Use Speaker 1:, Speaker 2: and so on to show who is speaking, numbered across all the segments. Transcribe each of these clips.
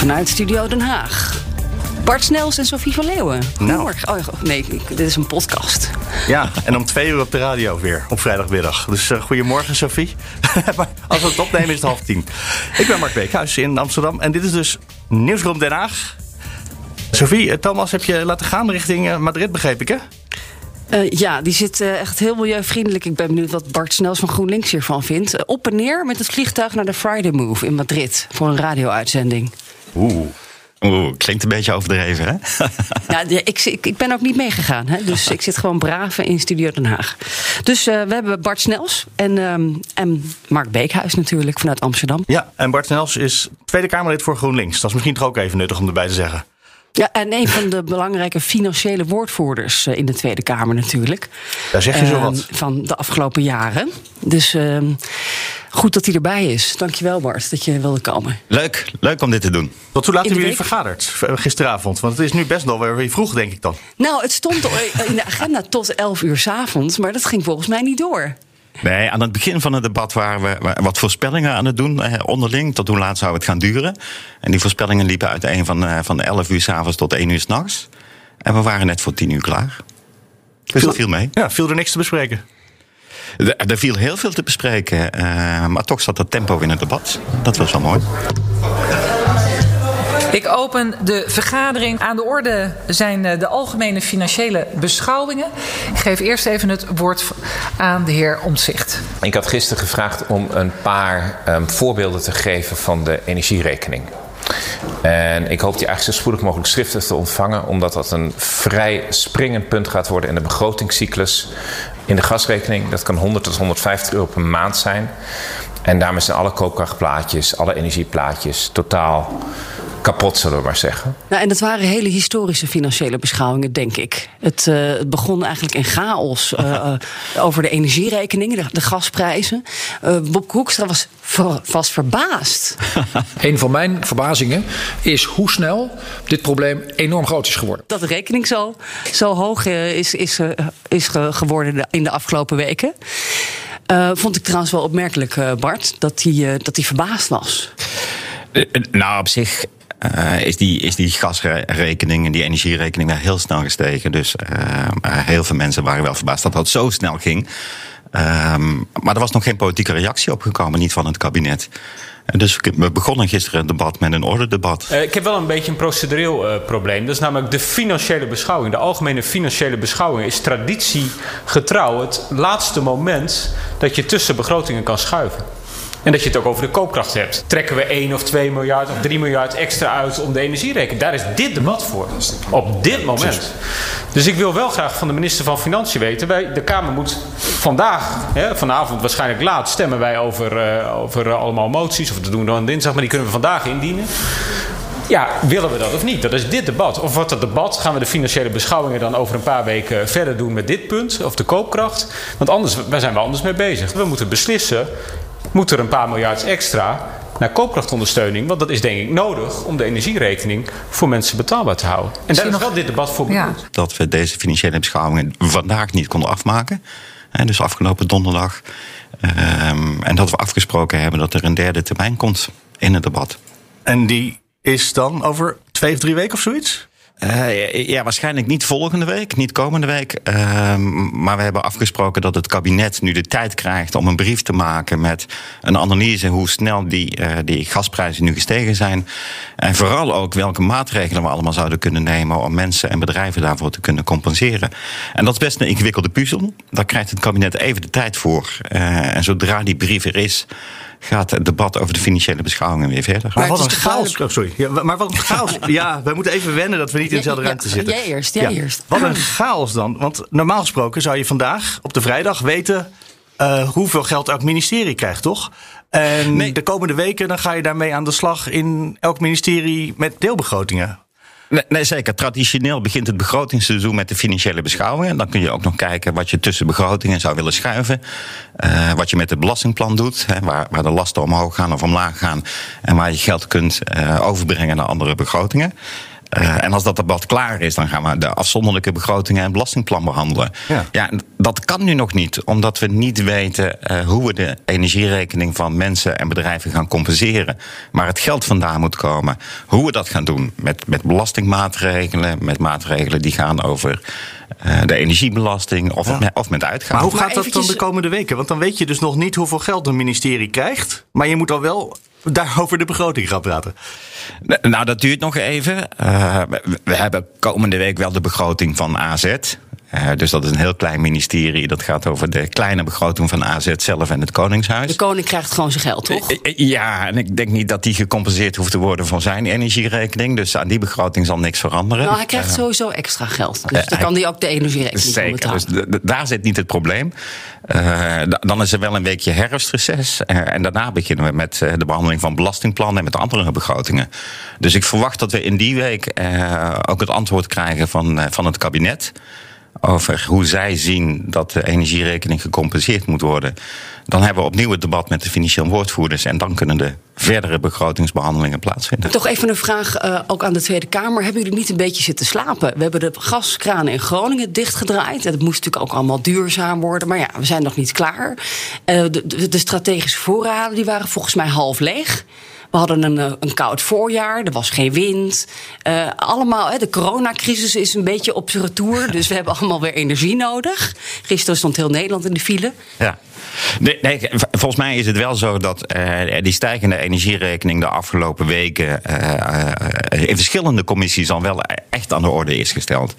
Speaker 1: Vanuit Studio Den Haag. Bart Snels en Sophie van Leeuwen.
Speaker 2: Nou.
Speaker 1: Goedemorgen. Oh, nee, dit is een podcast.
Speaker 2: Ja, en om twee uur op de radio weer, op vrijdagmiddag. Dus eh, goedemorgen, maar als we het opnemen is het half tien. Ik ben Mark Beekhuis in Amsterdam en dit is dus Nieuwsroom Den Haag. Sophie, eh, Thomas heb je laten gaan richting eh, Madrid, begreep ik, hè?
Speaker 1: Ja, die zit echt heel milieuvriendelijk. Ik ben benieuwd wat Bart Snels van GroenLinks hiervan vindt. Op en neer met het vliegtuig naar de Friday Move in Madrid voor een radio-uitzending.
Speaker 3: Oeh. Oeh, klinkt een beetje overdreven, hè?
Speaker 1: Ja, ik, ik, ik ben ook niet meegegaan. Hè? Dus ik zit gewoon braaf in Studio Den Haag. Dus eh, we hebben Bart Snels en, ehm, en Mark Beekhuis natuurlijk vanuit Amsterdam.
Speaker 2: Ja, en Bart Snels is Tweede Kamerlid voor GroenLinks. Dat is misschien toch ook even nuttig om erbij te zeggen.
Speaker 1: Ja, en een van de belangrijke financiële woordvoerders eh, in de Tweede Kamer natuurlijk.
Speaker 2: Daar zeg je zo
Speaker 1: Ehm,
Speaker 2: wat.
Speaker 1: Van de afgelopen jaren. Dus ehm, goed dat hij erbij is. Dankjewel Bart dat je wilde komen.
Speaker 3: Leuk, leuk om dit te doen.
Speaker 2: Tot hoe laat hebben jullie vergaderd eh, gisteravond? Want het is nu best wel weer vroeg, denk ik dan.
Speaker 1: Nou, het stond in de agenda tot 11 uur 's avonds, maar dat ging volgens mij niet door.
Speaker 3: Nee, aan het begin van het debat waren we wat voorspellingen aan het doen eh, onderling. Tot hoe laat zou het gaan duren? En die voorspellingen liepen uiteen van, eh, van 11 uur s'avonds tot 1 uur s'nachts. En we waren net voor 10 uur klaar. Dus dat viel mee.
Speaker 2: Ja, viel er niks te bespreken.
Speaker 3: Er, er viel heel veel te bespreken, eh, maar toch zat er tempo in het debat. Dat was wel mooi.
Speaker 4: Ik open de vergadering. Aan de orde zijn eh, de algemene financiële beschouwingen. Ik geef eerst even het woord aan de heer Omtzigt.
Speaker 5: Ik had gisteren gevraagd om een paar um, voorbeelden te geven van de energierekening. En ik hoop die eigenlijk zo spoedig mogelijk schriftelijk te ontvangen, omdat dat een vrij springend punt gaat worden in de begrotingscyclus. In de gasrekening, dat kan 100 tot 150 euro per maand zijn. En daarmee zijn alle koopkrachtplaatjes, alle energieplaatjes totaal kapot, zullen we maar zeggen.
Speaker 1: Nou, en dat waren hele historische financiële beschouwingen, denk ik. Het, uh, het begon eigenlijk in chaos uh, uh, over de energierekeningen, de, de gasprijzen. Uh, Bob Hoekstra was ver, vast verbaasd.
Speaker 6: Een van mijn verbazingen is hoe snel dit probleem enorm groot is geworden.
Speaker 1: Dat de rekening zo, zo hoog uh, is, is, uh, is geworden in de afgelopen weken. Uh, vond ik trouwens wel opmerkelijk, uh, Bart, dat hij, uh, dat hij verbaasd was.
Speaker 3: nou, op zich uh, is, die, is die gasrekening en die energierekening wel heel snel gestegen. Dus uh, heel veel mensen waren wel verbaasd dat dat zo snel ging. Um, maar er was nog geen politieke reactie opgekomen, niet van het kabinet. Dus we begonnen gisteren het debat met een ordedebat.
Speaker 7: Uh, ik heb wel een beetje een procedureel probleem. Dat is namelijk de financiële beschouwing. De algemene financiële beschouwing is traditiegetrouw het laatste moment dat je tussen begrotingen kan schuiven. En dat je het ook over de koopkracht hebt. Trekken we 1 of 2 miljard of 3 miljard extra uit om de energierekening? Daar is dit debat voor. Op dit moment. Dus ik wil wel graag van de minister van Financiën weten. Wij, de Kamer moet vandaag, hè, vanavond waarschijnlijk laat, stemmen wij over, uh, over uh, allemaal moties. Of dat doen we dan dinsdag, maar die kunnen we vandaag indienen. Ja, willen we dat of niet? Dat is dit debat. Of wordt dat debat, gaan we de financiële beschouwingen dan over een paar weken verder doen met dit punt, of de koopkracht? Want anders, waar zijn we anders mee bezig? We moeten beslissen, moet er een paar miljard extra naar koopkrachtondersteuning? Want dat is denk ik nodig om de energierekening voor mensen betaalbaar te houden. En daar is wel dit debat voor bedoeld.
Speaker 3: Ja. Dat we deze financiële beschouwingen vandaag niet konden afmaken. En dus afgelopen donderdag. Um, en dat we afgesproken hebben dat er een derde termijn komt in het debat.
Speaker 2: En die is dan over twee of drie weken of zoiets?
Speaker 3: Uh, ja, waarschijnlijk niet volgende week, niet komende week. Uh, maar we hebben afgesproken dat het kabinet nu de tijd krijgt om een brief te maken met een analyse hoe snel die, uh, die gasprijzen nu gestegen zijn. En vooral ook welke maatregelen we allemaal zouden kunnen nemen om mensen en bedrijven daarvoor te kunnen compenseren. En dat is best een ingewikkelde puzzel. Daar krijgt het kabinet even de tijd voor. Uh, en zodra die brief er is gaat het debat over de financiële beschouwingen weer verder.
Speaker 2: Maar, maar wat een chaos. Oh, sorry. Ja, maar wat een chaos. ja, we moeten even wennen dat we niet in dezelfde ruimte
Speaker 1: ja,
Speaker 2: zitten.
Speaker 1: Jij eerst, jij ja. eerst.
Speaker 2: Wat een chaos dan. Want normaal gesproken zou je vandaag op de vrijdag weten uh, hoeveel geld elk ministerie krijgt, toch? En
Speaker 3: Nee.
Speaker 2: de komende weken dan ga je daarmee aan de slag in elk ministerie met deelbegrotingen.
Speaker 3: Nee, nee, zeker. Traditioneel begint het begrotingsseizoen met de financiële beschouwingen. Dan kun je ook nog kijken wat je tussen begrotingen zou willen schuiven. Eh, wat je met het belastingplan doet, hè, waar, waar de lasten omhoog gaan of omlaag gaan. En waar je geld kunt eh, overbrengen naar andere begrotingen. Eh, en als dat debat klaar is, dan gaan we de afzonderlijke begrotingen en belastingplan behandelen.
Speaker 2: Ja.
Speaker 3: dat kan nu nog niet, omdat we niet weten eh, hoe we de energierekening van mensen en bedrijven gaan compenseren. Maar het geld vandaan moet komen. Hoe we dat gaan doen, met, met belastingmaatregelen, met maatregelen die gaan over eh, de energiebelasting of,
Speaker 2: Ja.
Speaker 3: met, of met uitgaven.
Speaker 2: Maar hoe
Speaker 1: Maar
Speaker 2: gaat dat dan de komende weken? Want dan weet je dus nog niet hoeveel geld een ministerie krijgt. Maar je moet al wel daarover de begroting gaan praten.
Speaker 3: Nou, dat duurt nog even. Eh, we hebben komende week wel de begroting van AZ. Eh, dus dat is een heel klein ministerie. Dat gaat over de kleine begroting van AZ zelf en het Koningshuis.
Speaker 1: De koning krijgt gewoon zijn geld, toch?
Speaker 3: Eh, eh, Ja, en ik denk niet dat die gecompenseerd hoeft te worden van zijn energierekening. Dus aan die begroting zal niks veranderen.
Speaker 1: Nou, hij krijgt sowieso extra geld. Dus dan
Speaker 3: hij-
Speaker 1: kan hij ook de energierekening
Speaker 3: Zeker,
Speaker 1: betalen.
Speaker 3: dus daar zit niet het probleem. Dan is er wel een weekje herfstreces. En daarna beginnen we met de behandeling van belastingplannen en met andere begrotingen. Dus ik verwacht dat we in die week ook het antwoord krijgen van, van het kabinet. Over hoe zij zien dat de energierekening gecompenseerd moet worden. Dan hebben we opnieuw het debat met de financieel woordvoerders. En dan kunnen de verdere begrotingsbehandelingen plaatsvinden.
Speaker 1: Toch even een vraag eh, ook aan de Tweede Kamer. Hebben jullie niet een beetje zitten slapen? We hebben de gaskranen in Groningen dichtgedraaid. En dat moest natuurlijk ook allemaal duurzaam worden. Maar ja, we zijn nog niet klaar. Eh, de, de, de strategische voorraden die waren volgens mij half leeg. We hadden een, eh, een koud voorjaar, er was geen wind. Eh, allemaal, de coronacrisis is een beetje op zijn retour. Dus we hebben allemaal weer energie nodig. Gisteren stond heel Nederland in de file.
Speaker 3: Ja. Nee, nee, volgens mij is het wel zo dat eh, die stijgende energierekening de afgelopen weken in verschillende commissies al wel echt aan de orde is gesteld.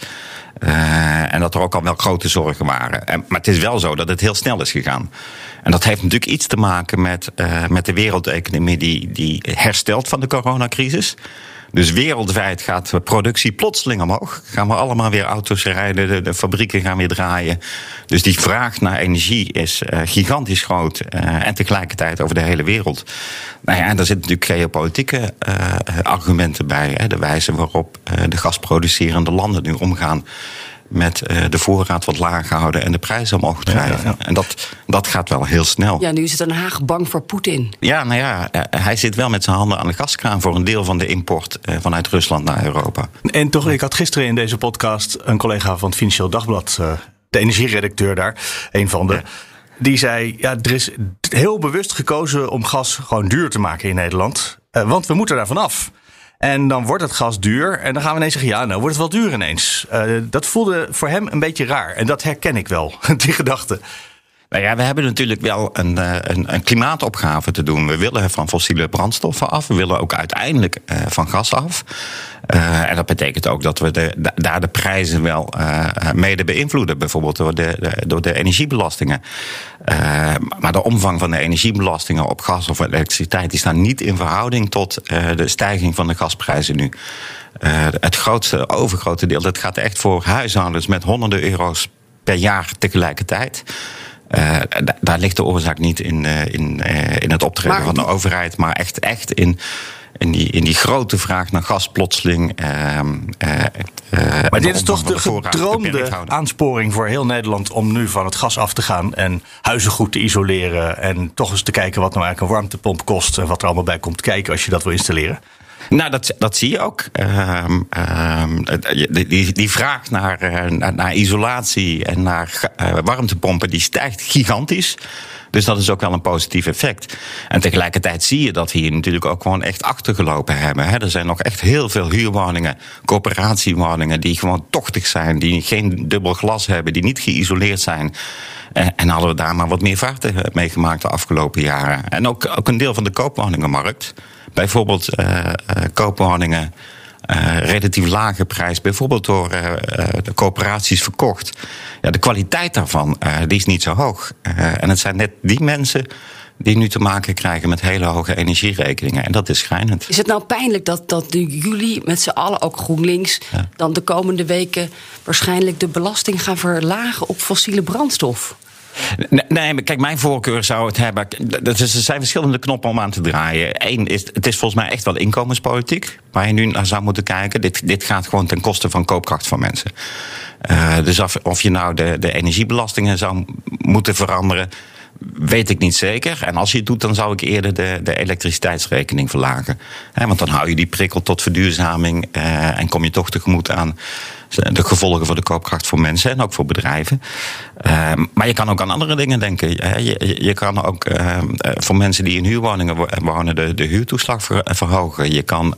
Speaker 3: En dat er ook al wel grote zorgen waren. En, maar het is wel zo dat het heel snel is gegaan. En dat heeft natuurlijk iets te maken met, eh, met de wereldeconomie die, die herstelt van de coronacrisis. Dus wereldwijd gaat de productie plotseling omhoog. Gaan we allemaal weer auto's rijden, de, fabrieken gaan weer draaien. Dus die vraag naar energie is eh, gigantisch groot. eh, en tegelijkertijd over de hele wereld. Nou ja, daar zitten natuurlijk geopolitieke argumenten bij. Hè, de wijze waarop de gasproducerende landen nu omgaan met eh, de voorraad wat laag houden en de prijzen omhoog drijven.
Speaker 2: Ja, ja,
Speaker 3: En dat, dat gaat wel heel snel.
Speaker 1: Ja, nu is het Den Haag bang voor Poetin.
Speaker 3: Ja, nou ja, eh, hij zit wel met zijn handen aan de gaskraan voor een deel van de import eh, vanuit Rusland naar Europa.
Speaker 2: En toch, ik had gisteren in deze podcast een collega van het Financieel Dagblad, eh, de energieredacteur daar, een van de. Die zei: Ja, er is heel bewust gekozen om gas gewoon duur te maken in Nederland. eh, want we moeten daar vanaf. En dan wordt het gas duur. En dan gaan we ineens zeggen: Ja, nou wordt het wel duur ineens. Eh, dat voelde voor hem een beetje raar. En dat herken ik wel, die gedachte.
Speaker 3: Nou ja, we hebben natuurlijk wel een, eh, een, een klimaatopgave te doen. We willen van fossiele brandstoffen af. We willen ook uiteindelijk eh, van gas af. Eh, en dat betekent ook dat we de, da- daar de prijzen wel eh, mede beïnvloeden. Bijvoorbeeld door de, de- door de energiebelastingen. Eh, maar de omvang van de energiebelastingen op gas of elektriciteit... die staan niet in verhouding tot eh, de stijging van de gasprijzen nu. Eh, het grootste, overgrote deel, dat gaat echt voor huishoudens... met honderden euro's per jaar tegelijkertijd... Eh, da- daar ligt de oorzaak niet in, eh, in, eh, in het optreden
Speaker 1: Maar
Speaker 3: van de overheid, maar echt, echt in, in, die, in die grote vraag naar gas plotseling. ehm, eh, eh,
Speaker 2: Maar dit is toch de gedroomde aansporing voor heel Nederland om nu van het gas af te gaan en huizen goed te isoleren en toch eens te kijken wat nou eigenlijk een warmtepomp kost en wat er allemaal bij komt kijken als je dat wil installeren.
Speaker 3: Nou, dat, dat zie je ook. Ehm, ehm, het- die, die, vraag naar, eh, naar, naar isolatie en naar eh, warmtepompen die stijgt gigantisch. Dus dat is ook wel een positief effect. En tegelijkertijd zie je dat we hier natuurlijk ook gewoon echt achtergelopen hebben. Hè. Er zijn nog echt heel veel huurwoningen, coöperatiewoningen die gewoon tochtig zijn, die geen dubbel glas hebben, die niet geïsoleerd zijn. En hadden we daar maar wat meer vaart eh, mee gemaakt de afgelopen jaren. En ook, ook een deel van de koopwoningenmarkt. Bijvoorbeeld eh, eh, koopwoningen. Eh, relatief lage prijs, bijvoorbeeld door eh, eh, de coöperaties verkocht. Ja, de kwaliteit daarvan die is niet zo hoog. En het zijn net die mensen die nu te maken krijgen met hele hoge energierekeningen. En dat is schrijnend.
Speaker 1: Is het nou pijnlijk dat, dat jullie met z'n allen, ook GroenLinks,
Speaker 3: Ja.
Speaker 1: dan de komende weken waarschijnlijk de belasting gaan verlagen op fossiele brandstof?
Speaker 3: Nee, maar kijk, mijn voorkeur zou het hebben. Er zijn verschillende knoppen om aan te draaien. Eén is, het is volgens mij echt wel inkomenspolitiek. Waar je nu naar zou moeten kijken. Dit, dit gaat gewoon ten koste van koopkracht van mensen. Uh, dus of, of je nou de, de energiebelastingen zou moeten veranderen weet ik niet zeker. En als je het doet, dan zou ik eerder de, de elektriciteitsrekening verlagen. want dan hou je die prikkel tot verduurzaming uh, en kom je toch tegemoet aan de gevolgen voor de koopkracht voor mensen en ook voor bedrijven. Uh, maar je kan ook aan andere dingen denken. Je, je kan ook uh, voor mensen die in huurwoningen wonen de, de huurtoeslag verhogen. Je kan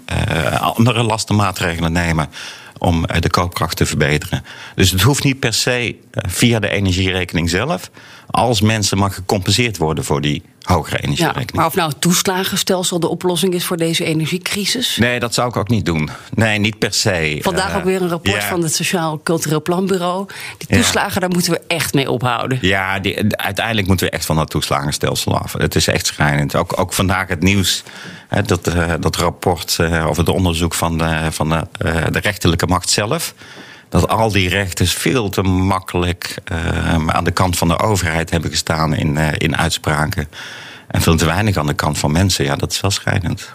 Speaker 3: andere lastenmaatregelen nemen om de koopkracht te verbeteren. Dus het hoeft niet per se via de energierekening zelf als mensen maar gecompenseerd worden voor die hogere energierekening.
Speaker 1: Ja, maar of nou het toeslagenstelsel de oplossing is voor deze energiecrisis?
Speaker 3: Nee, dat zou ik ook niet doen. Nee, niet per se.
Speaker 1: Vandaag uh, ook weer een rapport van het Sociaal Cultureel Planbureau. Die toeslagen, daar moeten we echt mee ophouden.
Speaker 3: Ja, die, uiteindelijk moeten we echt van dat toeslagenstelsel af. Het is echt schrijnend. Ook, ook vandaag het nieuws, hè, dat, uh, dat rapport uh, over het onderzoek van, de, van de, de rechterlijke macht zelf dat al die rechters veel te makkelijk uh, aan de kant van de overheid hebben gestaan in, uh, in uitspraken. En veel te weinig aan de kant van mensen. Ja, dat is wel schrijnend.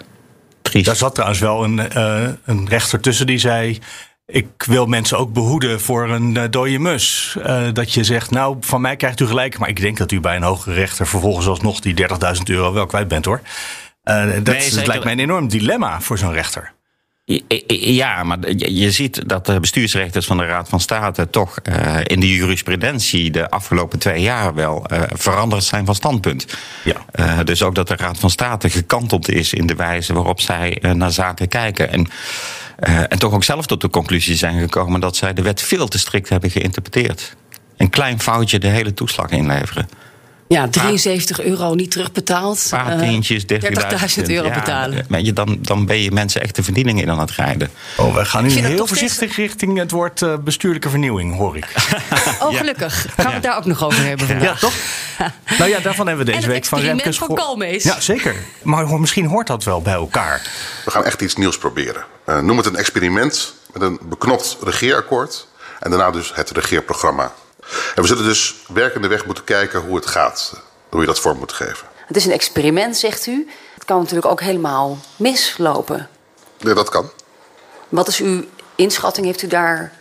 Speaker 2: Triest. Daar zat trouwens wel een, uh, een rechter tussen die zei. Ik wil mensen ook behoeden voor een uh, dode mus. Dat je zegt, nou, van mij krijgt u gelijk. Maar ik denk dat u bij een hogere rechter vervolgens alsnog die 30.000 euro wel kwijt bent hoor. Dat, nee, lijkt mij een enorm dilemma voor zo'n rechter.
Speaker 3: Ja, maar je ziet dat de bestuursrechters van de Raad van State toch uh, in de jurisprudentie de afgelopen twee jaar wel uh, veranderd zijn van standpunt. Ja. Uh, dus ook dat de Raad van State gekanteld is in de wijze waarop zij naar zaken kijken. En, en toch ook zelf tot de conclusie zijn gekomen dat zij de wet veel te strikt hebben geïnterpreteerd. Een klein foutje de hele toeslag inleveren.
Speaker 1: Ja, 73 euro niet terugbetaald.
Speaker 3: Een paar tientjes, 30.000
Speaker 1: euro betalen.
Speaker 3: Je, dan, dan ben je mensen echt de verdiening in aan het rijden.
Speaker 2: Oh, we gaan nu heel voorzichtig richting het woord uh, bestuurlijke vernieuwing, hoor ik.
Speaker 1: oh, gelukkig. Gaan we het daar ook nog over hebben vandaag.
Speaker 2: Ja, toch? nou ja, daarvan hebben we deze week van Remkes
Speaker 1: gehoord.
Speaker 2: Ja, zeker. Maar misschien hoort dat wel bij elkaar.
Speaker 8: We gaan echt iets nieuws proberen. Uh, noem het een experiment met een beknopt regeerakkoord. En daarna dus het regeerprogramma en we zullen dus werkende weg moeten kijken hoe het gaat. Hoe je dat vorm moet geven.
Speaker 1: Het is een experiment, zegt u. Het kan natuurlijk ook helemaal mislopen.
Speaker 8: Nee, dat kan.
Speaker 1: Wat is uw inschatting? Heeft u daar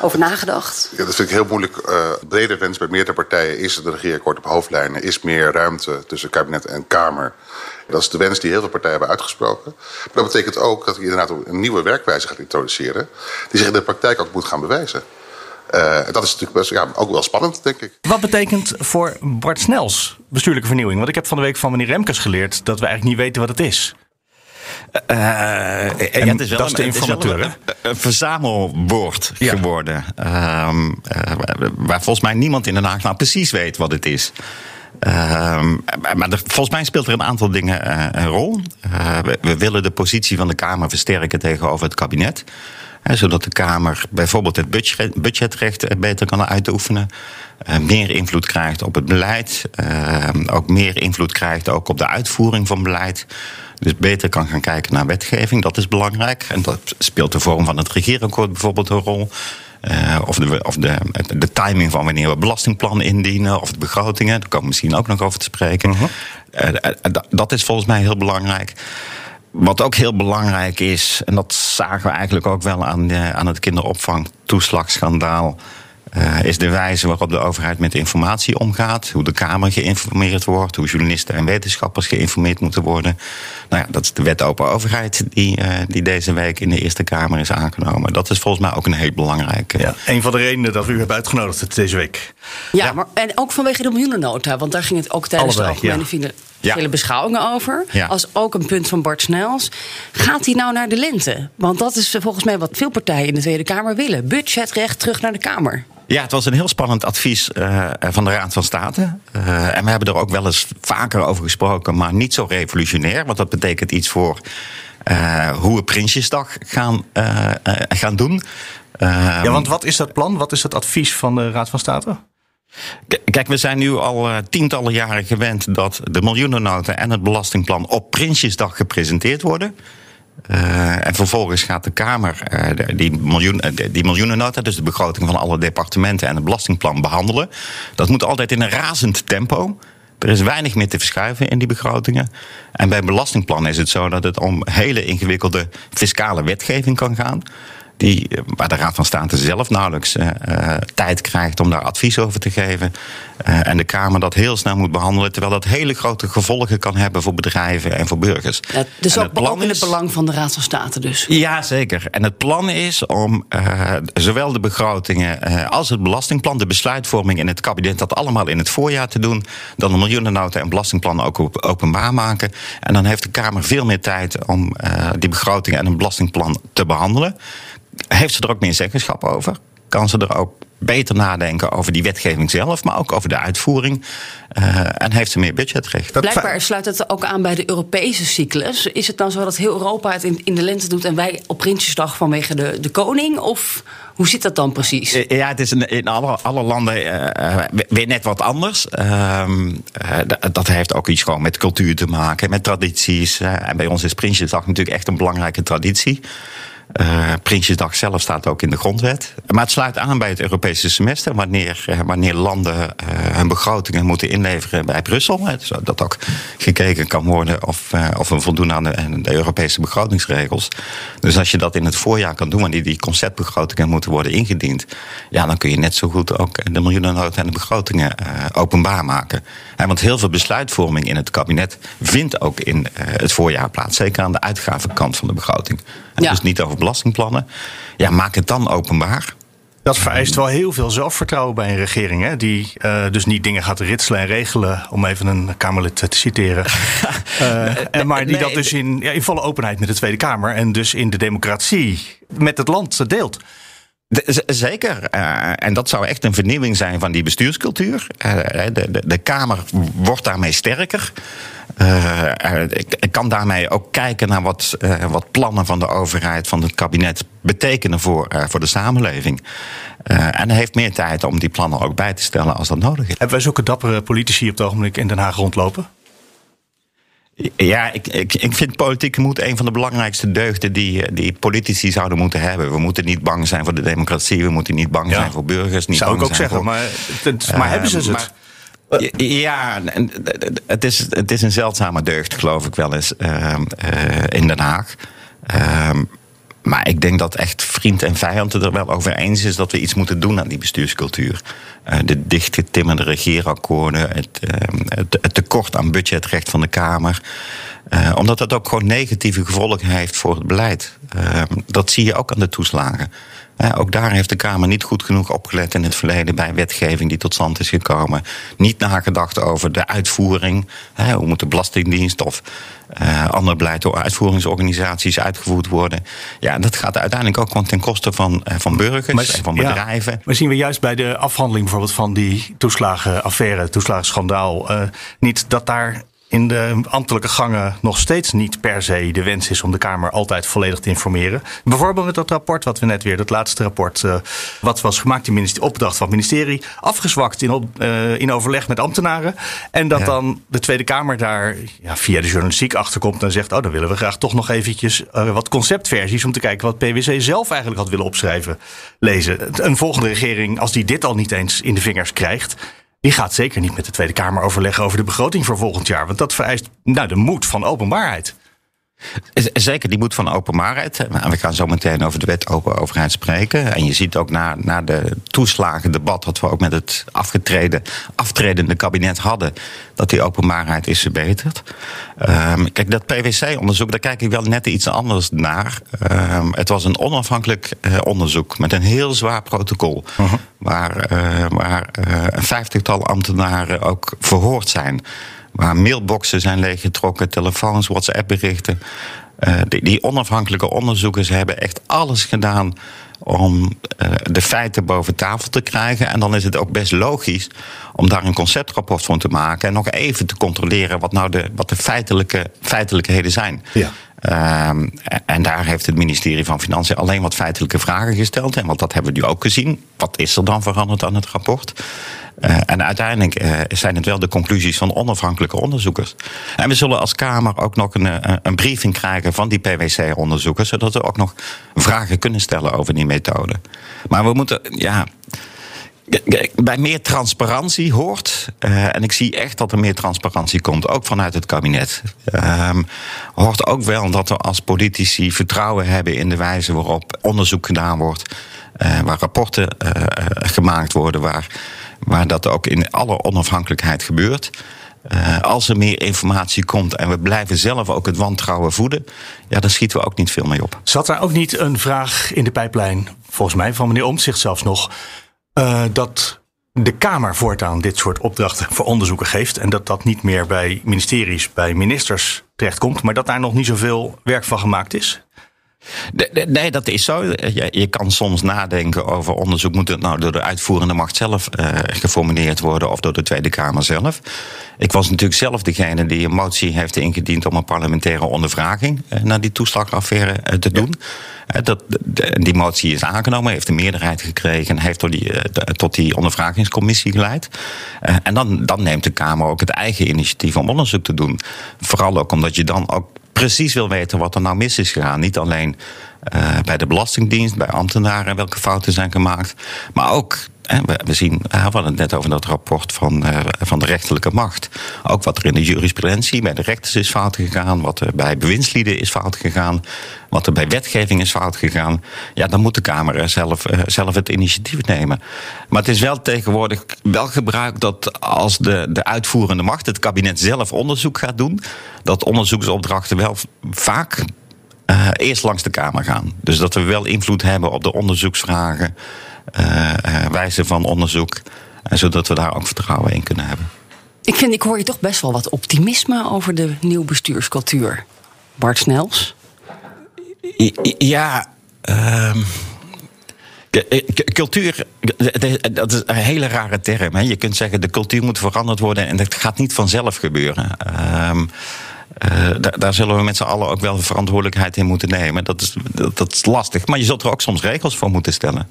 Speaker 1: over nagedacht?
Speaker 8: Ja, dat vind ik heel moeilijk. Uh, brede wens bij meerdere partijen is het regeerakkoord op hoofdlijnen. Is meer ruimte tussen kabinet en Kamer. Dat is de wens die heel veel partijen hebben uitgesproken. Maar dat betekent ook dat je inderdaad een nieuwe werkwijze gaat introduceren. Die zich in de praktijk ook moet gaan bewijzen. Uh, dat is natuurlijk best, ja, ook wel spannend, denk ik.
Speaker 2: Wat betekent voor Bart Snels bestuurlijke vernieuwing? Want ik heb van de week van meneer Remkes geleerd dat we eigenlijk niet weten wat het is.
Speaker 3: Uh, en het is wel dat is de informateur, een, een, verzamelwoord ja. geworden. Uh, waar volgens mij niemand in Den Haag nou precies weet wat het is. Uh, maar er, volgens mij speelt er een aantal dingen uh, een rol. Uh, we, we, willen de positie van de Kamer versterken tegenover het kabinet zodat de Kamer bijvoorbeeld het budget, budgetrecht beter kan uitoefenen. Uh, meer invloed krijgt op het beleid. Uh, ook meer invloed krijgt ook op de uitvoering van beleid. Dus beter kan gaan kijken naar wetgeving, dat is belangrijk. En dat speelt de vorm van het regeerakkoord bijvoorbeeld een rol. Uh, of, de, of de, de, timing van wanneer we belastingplannen indienen, of de begrotingen, daar komen we misschien ook nog over te spreken. Uh -huh. dat is volgens mij heel belangrijk. Wat ook heel belangrijk is, en dat zagen we eigenlijk ook wel aan, de, aan het kinderopvangtoeslagschandaal. Uh, is de wijze waarop de overheid met informatie omgaat. Hoe de Kamer geïnformeerd wordt. Hoe journalisten en wetenschappers geïnformeerd moeten worden. Nou ja, dat is de wet open overheid die, uh, die deze week in de Eerste Kamer is aangenomen. Dat is volgens mij ook een heel belangrijke.
Speaker 2: Ja, een van de redenen dat u hebt uitgenodigd deze week.
Speaker 1: Ja, ja. Maar, en ook vanwege de miljoenennota. Want daar ging het ook tijdens Allebei, de algemene ja ja. vele beschouwingen over. Als ook een punt van Bart Snels. Gaat hij nou naar de lente? Want dat is volgens mij wat veel partijen in de Tweede Kamer willen. Budgetrecht terug naar de Kamer.
Speaker 3: Ja, het was een heel spannend advies uh, van de Raad van State. Uh, en we hebben er ook wel eens vaker over gesproken, maar niet zo revolutionair. Want dat betekent iets voor uh, hoe we Prinsjesdag gaan, gaan doen.
Speaker 2: ja, want wat is dat plan? Wat is het advies van de Raad van State?
Speaker 3: Kijk, we zijn nu al uh, tientallen jaren gewend dat de miljoenennota en het belastingplan op Prinsjesdag gepresenteerd worden. Uh, en vervolgens gaat de Kamer uh, die, miljoen, die miljoenennota, dus de begroting van alle departementen en het belastingplan behandelen. Dat moet altijd in een razend tempo. Er is weinig meer te verschuiven in die begrotingen. En bij een belastingplan is het zo dat het om hele ingewikkelde fiscale wetgeving kan gaan die, eh, waar de Raad van State zelf nauwelijks uh, tijd krijgt om daar advies over te geven. Uh, en de Kamer dat heel snel moet behandelen, terwijl dat hele grote gevolgen kan hebben voor bedrijven en voor burgers.
Speaker 1: Ja, dus ook, het ook in het belang van de Raad van State dus?
Speaker 3: Ja, zeker. En het plan is om zowel de begrotingen als het belastingplan, de besluitvorming in het kabinet, dat allemaal in het voorjaar te doen. Dan de miljoenennota en belastingplan ook openbaar maken. En dan heeft de Kamer veel meer tijd om die begrotingen en een belastingplan te behandelen heeft ze er ook meer zeggenschap over? Kan ze er ook beter nadenken over die wetgeving zelf, maar ook over de uitvoering. Uh, en heeft ze meer budgetrecht.
Speaker 1: Blijkbaar sluit het ook aan bij de Europese cyclus. Is het dan zo dat heel Europa het in, in de lente doet en wij op Prinsjesdag vanwege de, de koning? Of hoe zit dat dan precies?
Speaker 3: Eh, ja, het is in, in alle, alle landen uh, weer net wat anders. Uh, dat heeft ook iets gewoon met cultuur te maken, met tradities. en bij ons is Prinsjesdag natuurlijk echt een belangrijke traditie. Uh, Prinsjesdag zelf staat ook in de grondwet. Maar het sluit aan bij het Europese semester, wanneer, uh, wanneer landen uh, hun begrotingen moeten inleveren bij Brussel. Zodat ook gekeken kan worden of, of we voldoen aan de, Europese begrotingsregels. Dus als je dat in het voorjaar kan doen, wanneer die conceptbegrotingen moeten worden ingediend, ja, dan kun je net zo goed ook de miljoenennota en de begrotingen openbaar maken. want heel veel besluitvorming in het kabinet vindt ook in het voorjaar plaats. Zeker aan de uitgavenkant van de begroting. Ja. Dus niet over belastingplannen. Ja, maak het dan openbaar.
Speaker 2: Dat vereist wel heel veel zelfvertrouwen bij een regering. Hè? Die uh, dus niet dingen gaat ritselen en regelen, om even een Kamerlid te citeren. uh, en maar die dat dus in, ja, in volle openheid met de Tweede Kamer en dus in de democratie met het land deelt.
Speaker 3: De, zeker. Uh, en dat zou echt een vernieuwing zijn van die bestuurscultuur. de, de, de Kamer wordt daarmee sterker. Uh, ik, kan daarmee ook kijken naar wat, uh, wat plannen van de overheid, van het kabinet betekenen voor, voor de samenleving. en hij heeft meer tijd om die plannen ook bij te stellen als dat nodig is.
Speaker 2: Hebben wij zulke dappere politici op het ogenblik in Den Haag rondlopen?
Speaker 3: Ja, ik, ik, ik vind politieke moed een van de belangrijkste deugden die, die politici zouden moeten hebben. We moeten niet bang zijn voor de democratie, we moeten niet bang ja. zijn voor burgers. Niet
Speaker 2: Zou
Speaker 3: bang
Speaker 2: ik ook zeggen,
Speaker 3: voor,
Speaker 2: maar, maar hebben ze het? Maar,
Speaker 3: ja, het is, het is een zeldzame deugd, geloof ik wel eens, uh, uh, in Den Haag. Uh, maar ik denk dat echt vriend en vijand er wel over eens is dat we iets moeten doen aan die bestuurscultuur. Uh, de dichtgetimmerde regeerakkoorden, het, het, het, tekort aan budgetrecht van de Kamer. Uh, omdat dat ook gewoon negatieve gevolgen heeft voor het beleid. Uh, dat zie je ook aan de toeslagen. Uh, ook daar heeft de Kamer niet goed genoeg opgelet in het verleden bij wetgeving die tot stand is gekomen. Niet nagedacht over de uitvoering. hoe moet de Belastingdienst of ander beleid door uitvoeringsorganisaties uitgevoerd worden. Ja, dat gaat uiteindelijk ook gewoon ten koste van, van burgers maar, en van bedrijven.
Speaker 2: Ja, maar zien we juist bij de afhandeling bijvoorbeeld van die toeslagenaffaire, toeslagenschandaal, niet dat daar in de ambtelijke gangen nog steeds niet per se de wens is om de Kamer altijd volledig te informeren. Bijvoorbeeld met dat rapport wat we net weer, dat laatste rapport, uh, wat was gemaakt in opdracht van het ministerie, afgezwakt in, op, uh, in overleg met ambtenaren. En dat ja. dan de Tweede Kamer daar ja, via de journalistiek achterkomt en zegt: Oh, dan willen we graag toch nog eventjes uh, wat conceptversies om te kijken wat PwC zelf eigenlijk had willen opschrijven, lezen. Een volgende regering, als die dit al niet eens in de vingers krijgt die gaat zeker niet met de Tweede Kamer overleggen over de begroting voor volgend jaar. Want dat vereist nou, de moed van openbaarheid.
Speaker 3: Zeker, die moet van openbaarheid. We gaan zo meteen over de wet open overheid spreken. En je ziet ook na, na de toeslagendebat dat we ook met het afgetreden, aftredende kabinet hadden, dat die openbaarheid is verbeterd. Um, kijk, dat PwC-onderzoek, daar kijk ik wel net iets anders naar. Um, het was een onafhankelijk uh, onderzoek met een heel zwaar protocol. Uh -huh. Waar, uh, waar uh, een vijftigtal ambtenaren ook verhoord zijn. Waar mailboxen zijn leeggetrokken, telefoons, WhatsApp-berichten. Uh, die, die, onafhankelijke onderzoekers hebben echt alles gedaan om uh, de feiten boven tafel te krijgen. En dan is het ook best logisch om daar een conceptrapport van te maken. En nog even te controleren wat nou de, wat de feitelijke, feitelijkheden zijn. Ja. Ehm, en daar heeft het ministerie van Financiën alleen wat feitelijke vragen gesteld. En want dat hebben we nu ook gezien. Wat is er dan veranderd aan het rapport? Uh, en uiteindelijk uh, zijn het wel de conclusies van onafhankelijke onderzoekers. En we zullen als Kamer ook nog een, een briefing krijgen van die PwC-onderzoekers, zodat we ook nog vragen kunnen stellen over die methode. Maar we moeten, ja. Bij meer transparantie hoort, uh, en ik zie echt dat er meer transparantie komt, ook vanuit het kabinet, hoort ook wel dat we als politici vertrouwen hebben in de wijze waarop onderzoek gedaan wordt, waar rapporten gemaakt worden, waar waar dat ook in alle onafhankelijkheid gebeurt. Als er meer informatie komt en we blijven zelf ook het wantrouwen voeden, ja, dan schieten we ook niet veel mee op.
Speaker 2: Zat daar ook niet een vraag in de pijplijn, volgens mij van meneer Omtzigt zelfs nog, uh, dat de Kamer voortaan dit soort opdrachten voor onderzoeken geeft en dat dat niet meer bij ministeries, bij ministers terechtkomt, maar dat daar nog niet zoveel werk van gemaakt is?
Speaker 3: Nee, dat is zo. Je, je, kan soms nadenken over onderzoek. Moet het nou door de uitvoerende macht zelf uh, geformuleerd worden of door de Tweede Kamer zelf? Ik was natuurlijk zelf degene die een motie heeft ingediend om een parlementaire ondervraging uh, naar die toeslagaffaire uh, te doen. Ja. Dat, die motie is aangenomen, heeft een meerderheid gekregen en heeft tot die, tot die ondervragingscommissie geleid. en dan, dan neemt de Kamer ook het eigen initiatief om onderzoek te doen. Vooral ook omdat je dan ook precies wil weten wat er nou mis is gegaan. Niet alleen uh, bij de Belastingdienst, bij ambtenaren welke fouten zijn gemaakt, maar ook we, zien, we hadden het net over dat rapport van, uh, van de rechterlijke macht. Ook wat er in de jurisprudentie bij de rechters is fout gegaan, wat er bij bewindslieden is fout gegaan, wat er bij wetgeving is fout gegaan. Ja, dan moet de Kamer zelf, uh, zelf het initiatief nemen. Maar het is wel tegenwoordig wel gebruikt dat als de, de uitvoerende macht, het kabinet zelf onderzoek gaat doen, dat onderzoeksopdrachten wel vaak uh, eerst langs de Kamer gaan. Dus dat we wel invloed hebben op de onderzoeksvragen wijze van onderzoek. zodat we daar ook vertrouwen in kunnen hebben.
Speaker 1: Ik vind, ik hoor je toch best wel wat optimisme over de nieuwe bestuurscultuur. Bart Snels?
Speaker 3: Ja, uh, Cultuur, dat is een hele rare term. Hè? Je kunt zeggen, de cultuur moet veranderd worden en dat gaat niet vanzelf gebeuren. Uh, daar, daar, zullen we met z'n allen ook wel verantwoordelijkheid in moeten nemen. Dat is, dat, dat is lastig, maar je zult er ook soms regels voor moeten stellen.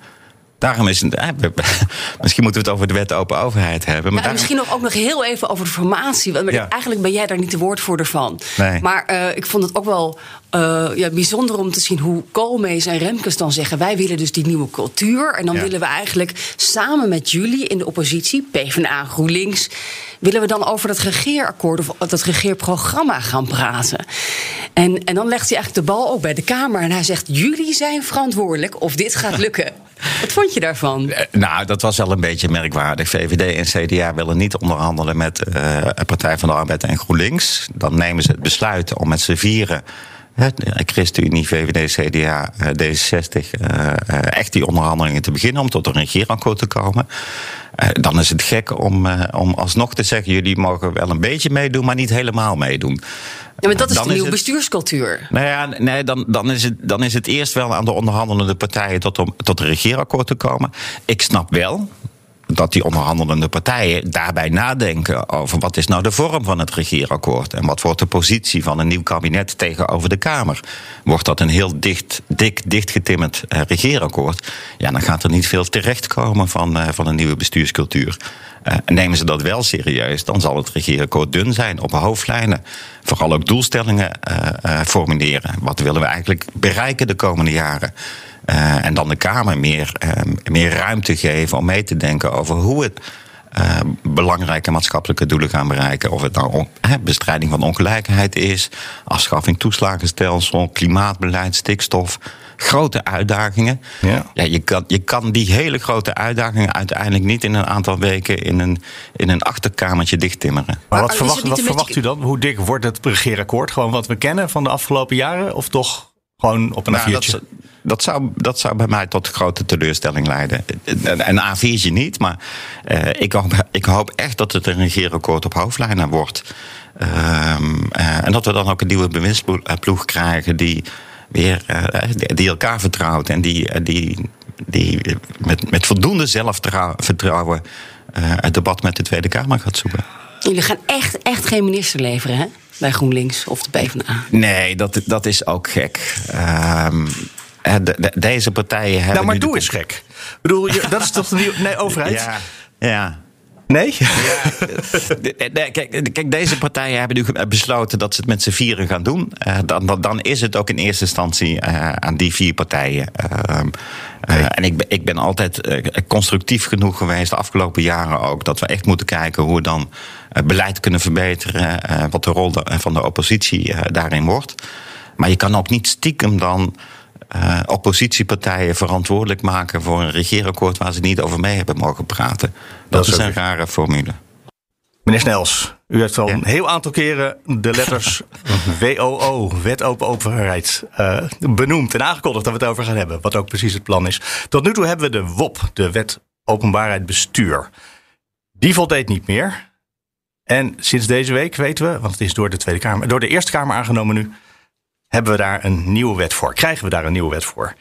Speaker 3: Daarom is het. Eh, misschien moeten we het over de wet open overheid hebben.
Speaker 1: Maar ja, Misschien nog, ook nog heel even over de formatie. Want ja. eigenlijk ben jij daar niet de woordvoerder van.
Speaker 3: Nee.
Speaker 1: Maar uh, ik vond het ook wel uh, ja, bijzonder om te zien hoe Koolmees en Remkes dan zeggen: wij willen dus die nieuwe cultuur. En dan ja. willen we eigenlijk samen met jullie in de oppositie, PvdA, GroenLinks, willen we dan over dat regeerakkoord of dat regeerprogramma gaan praten. En, en dan legt hij eigenlijk de bal ook bij de Kamer en hij zegt: jullie zijn verantwoordelijk of dit gaat lukken. Wat vond je daarvan?
Speaker 3: Nou, dat was wel een beetje merkwaardig. VVD en CDA willen niet onderhandelen met uh, Partij van de Arbeid en GroenLinks. Dan nemen ze het besluit om met z'n vieren ChristenUnie, VVD, CDA, D66, echt die onderhandelingen te beginnen om tot een regeerakkoord te komen. Dan is het gek om, om alsnog te zeggen: jullie mogen wel een beetje meedoen, maar niet helemaal meedoen.
Speaker 1: Ja, maar dat is dan de nieuwe het, bestuurscultuur.
Speaker 3: Nou ja, nee, dan, dan, is het, dan is het eerst wel aan de onderhandelende partijen tot, om, tot een regeerakkoord te komen. Ik snap wel dat die onderhandelende partijen daarbij nadenken over wat is nou de vorm van het regeerakkoord en wat wordt de positie van een nieuw kabinet tegenover de Kamer. Wordt dat een heel dicht, dik, dichtgetimmerd uh, regeerakkoord, ja, dan gaat er niet veel terechtkomen van, uh, van een nieuwe bestuurscultuur. Uh, nemen ze dat wel serieus, dan zal het regeerakkoord dun zijn op hoofdlijnen. Vooral ook doelstellingen formuleren. Wat willen we eigenlijk bereiken de komende jaren? Uh, en dan de Kamer meer, uh, meer ruimte geven om mee te denken over hoe het uh, belangrijke maatschappelijke doelen gaan bereiken. Of het nou bestrijding van ongelijkheid is, afschaffing toeslagenstelsel, klimaatbeleid, stikstof. Grote uitdagingen.
Speaker 2: Ja.
Speaker 3: Ja, je, kan, je kan die hele grote uitdagingen uiteindelijk niet in een aantal weken in een, in een achterkamertje dichttimmeren.
Speaker 2: Maar wat, verwacht, wat verwacht u dan? Hoe dik wordt het regeerakkoord? Gewoon wat we kennen van de afgelopen jaren? Of toch gewoon op een
Speaker 3: nou,
Speaker 2: A4'tje?
Speaker 3: Dat, dat zou, dat zou bij mij tot grote teleurstelling leiden. Een A4'tje niet, maar uh, ik, hoop, ik hoop echt dat het een regeerakkoord op hoofdlijnen wordt. Uh, uh, en dat we dan ook een nieuwe bewindsploeg krijgen die weer die elkaar vertrouwt en die, die, die met, met voldoende zelfvertrouwen het debat met de Tweede Kamer gaat zoeken.
Speaker 1: Jullie gaan echt, echt geen minister leveren, hè? Bij GroenLinks of de PvdA?
Speaker 3: Nee, dat, dat is ook gek. Ehm, de, de, deze partijen hebben.
Speaker 2: Nou, maar
Speaker 3: nu
Speaker 2: doe
Speaker 3: de-
Speaker 2: eens gek. Ik bedoel, je- dat is toch de nieuwe nee, overheid?
Speaker 3: Ja, ja.
Speaker 2: Nee?
Speaker 3: Kijk, kijk, deze partijen hebben nu besloten dat ze het met z'n vieren gaan doen. Eh, dan, dan, is het ook in eerste instantie eh, aan die vier partijen. Ehm, eh, en ik ben, ik ben altijd constructief genoeg geweest, de afgelopen jaren ook, dat we echt moeten kijken hoe we dan beleid kunnen verbeteren. eh, wat de rol van de oppositie eh, daarin wordt. Maar je kan ook niet stiekem dan. eh, oppositiepartijen verantwoordelijk maken voor een regeerakkoord waar ze niet over mee hebben mogen praten. Dat,
Speaker 2: is
Speaker 3: een rare formule.
Speaker 2: Meneer Snels, u heeft al
Speaker 3: Ja.
Speaker 2: een heel aantal keren de letters WOO, Wet Open Overheid, eh, benoemd en aangekondigd dat we het over gaan hebben. Wat ook precies het plan is. Tot nu toe hebben we de WOP, de Wet Openbaarheid Bestuur. Die voldeed niet meer. En sinds deze week weten we, want het is door de, Tweede Kamer, door de Eerste Kamer aangenomen nu, hebben we daar een nieuwe wet voor. Krijgen we daar een nieuwe wet voor.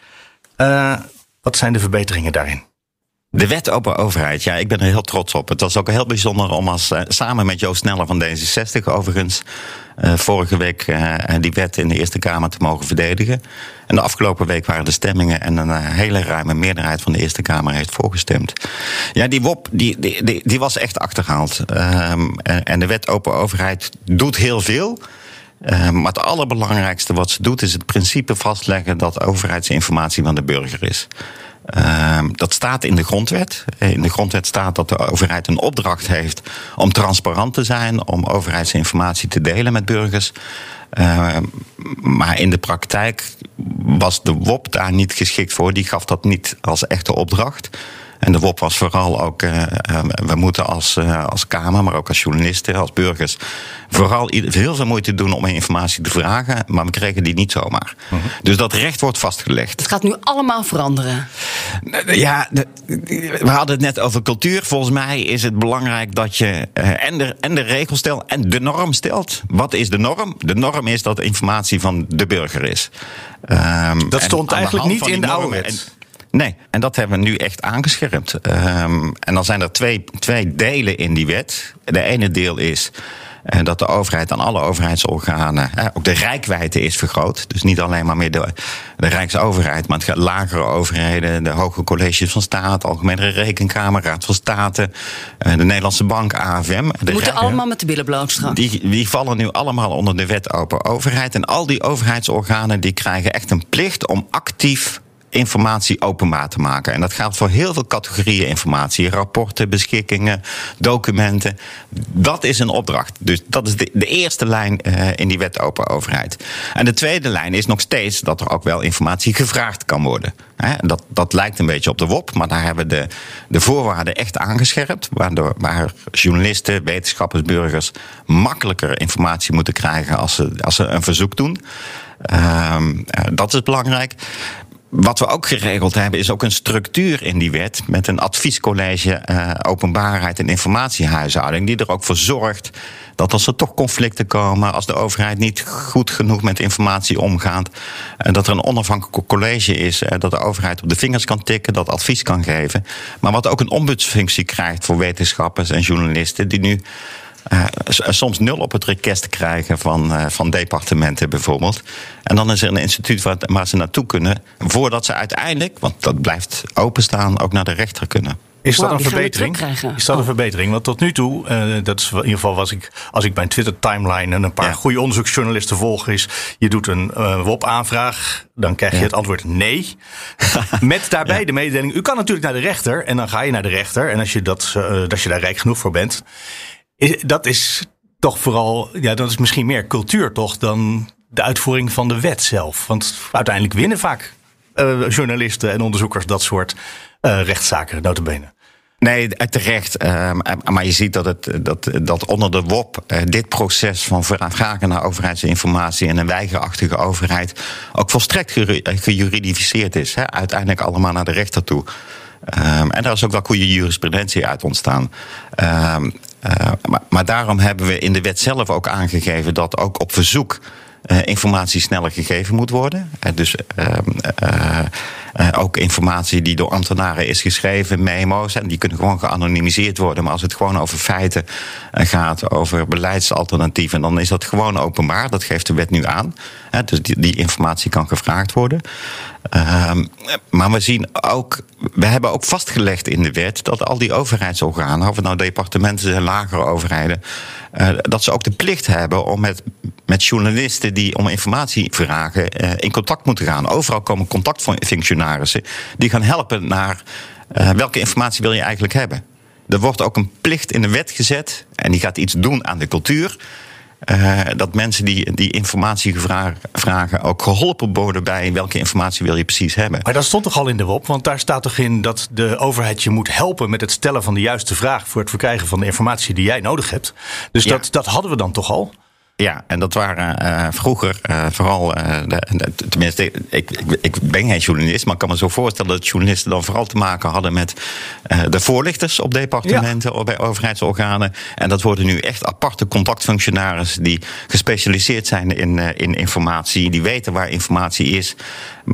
Speaker 2: Eh, wat zijn de verbeteringen daarin?
Speaker 3: De wet open overheid, ja, ik ben er heel trots op. Het was ook heel bijzonder om als, eh, samen met Joost Sneller van D66 overigens... eh, vorige week eh, die wet in de Eerste Kamer te mogen verdedigen. En de afgelopen week waren de stemmingen... en een hele ruime meerderheid van de Eerste Kamer heeft voorgestemd. Ja, die WOP, die, die, die, was echt achterhaald. Ehm, en, de wet open overheid doet heel veel... Eh, maar het allerbelangrijkste wat ze doet is het principe vastleggen dat overheidsinformatie van de burger is. Ehm, dat staat in de grondwet. Eh, In de grondwet staat dat de overheid een opdracht heeft om transparant te zijn, om overheidsinformatie te delen met burgers. Ehm, maar in de praktijk was de WOP daar niet geschikt voor. Die gaf dat niet als echte opdracht. En de WOP was vooral ook, eh, eh, we moeten als, eh, als Kamer, maar ook als journalisten, als burgers, vooral heel veel moeite doen om informatie te vragen, maar we kregen die niet zomaar. Dus dat recht wordt vastgelegd.
Speaker 1: Het gaat nu allemaal veranderen.
Speaker 3: Ja, de- we hadden het net over cultuur. Volgens mij is het belangrijk dat je en, de, en de regel stelt en de norm stelt. Wat is de norm? De norm is dat informatie van de burger is. Ehm,
Speaker 2: Dat stond
Speaker 3: aan de
Speaker 2: eigenlijk
Speaker 3: hand
Speaker 2: niet in de oude wet.
Speaker 3: Nee, en dat hebben we nu echt aangescherpt. Ehm, en dan zijn er twee, twee delen in die wet. De ene deel is eh, dat de overheid aan alle overheidsorganen, ook de rijkwijde is vergroot. Dus niet alleen maar meer de, de Rijksoverheid, maar het gaat lagere overheden, de hoge colleges van staat, Algemene Rekenkamer, Raad van State, eh, de Nederlandse Bank, AFM. De
Speaker 1: We moeten allemaal met de billen bloot straks.
Speaker 3: die, die vallen nu allemaal onder de wet open overheid. En al die overheidsorganen die krijgen echt een plicht om actief informatie openbaar te maken. En dat geldt voor heel veel categorieën informatie. Rapporten, beschikkingen, documenten. Dat is een opdracht. Dus dat is de, de eerste lijn eh, in die wet open overheid. En de tweede lijn is nog steeds dat er ook wel informatie gevraagd kan worden. Dat, dat lijkt een beetje op de WOP, maar daar hebben we de, de voorwaarden echt aangescherpt. Waardoor, waar journalisten, wetenschappers, burgers makkelijker informatie moeten krijgen als ze, als ze een verzoek doen. Ehm, eh, dat is belangrijk. Wat we ook geregeld hebben, is ook een structuur in die wet. met een adviescollege eh, openbaarheid en informatiehuishouding. die er ook voor zorgt dat als er toch conflicten komen. als de overheid niet goed genoeg met informatie omgaat. eh, dat er een onafhankelijk college is. eh, dat de overheid op de vingers kan tikken, dat advies kan geven. Maar wat ook een ombudsfunctie krijgt voor wetenschappers en journalisten. die nu eh, s- soms nul op het request krijgen van, eh, van departementen bijvoorbeeld. En dan is er een instituut waar, waar ze naartoe kunnen. voordat ze uiteindelijk, want dat blijft openstaan, ook naar de rechter kunnen.
Speaker 2: Is dat een verbetering? Is dat een
Speaker 1: Oh.
Speaker 2: verbetering? Want tot nu toe, eh, dat is in ieder geval was ik, als ik mijn Twitter timeline en een paar
Speaker 3: Ja.
Speaker 2: goede onderzoeksjournalisten volg, is je doet een eh, WOP-aanvraag, dan krijg je
Speaker 3: Ja.
Speaker 2: het antwoord nee. Met daarbij de mededeling, u kan natuurlijk naar de rechter en dan ga je naar de rechter en als je, dat, eh, als je daar rijk genoeg voor bent, dat is toch vooral, ja, dat is misschien meer cultuur toch dan de uitvoering van de wet zelf. Want uiteindelijk winnen vaak eh, journalisten en onderzoekers dat soort eh, rechtszaken, notabene.
Speaker 3: Nee, terecht. Ehm, maar je ziet dat, het, dat, dat onder de WOP dit proces van vragen naar overheidsinformatie en een weigerachtige overheid ook volstrekt gejuridificeerd is. Hè? Uiteindelijk allemaal naar de rechter toe. Ehm, en daar is ook wel goede jurisprudentie uit ontstaan. Ehm, eh, maar, daarom hebben we in de wet zelf ook aangegeven dat ook op verzoek. eh, informatie sneller gegeven moet worden. Eh, dus, ehm, eh, Uh, ook informatie die door ambtenaren is geschreven, memo's. En die kunnen gewoon geanonimiseerd worden. Maar als het gewoon over feiten gaat, over beleidsalternatieven, dan is dat gewoon openbaar. Dat geeft de wet nu aan. dus die, die informatie kan gevraagd worden. Ehm, maar we zien ook, we hebben ook vastgelegd in de wet dat al die overheidsorganen, of het nou departementen zijn, lagere overheden, uh, dat ze ook de plicht hebben om met, met journalisten die om informatie vragen in contact moeten gaan. Overal komen contactfunctionarissen die gaan helpen naar uh, welke informatie wil je eigenlijk hebben. Er wordt ook een plicht in de wet gezet en die gaat iets doen aan de cultuur. Uh, dat mensen die, die informatie vragen ook geholpen worden bij welke informatie wil je precies hebben.
Speaker 2: Maar dat stond toch al in de WOP? Want daar staat toch in dat de overheid je moet helpen met het stellen van de juiste vraag voor het verkrijgen van de informatie die jij nodig hebt. Dus ja. dat, dat hadden we dan toch al?
Speaker 3: Ja, en dat waren uh, vroeger uh, vooral, uh, de, de, tenminste, ik, ik, ik, ben geen journalist, maar ik kan me zo voorstellen dat journalisten dan vooral te maken hadden met de voorlichters op departementen of bij overheidsorganen. En dat worden nu echt aparte contactfunctionarissen die gespecialiseerd zijn in, in informatie, die weten waar informatie is.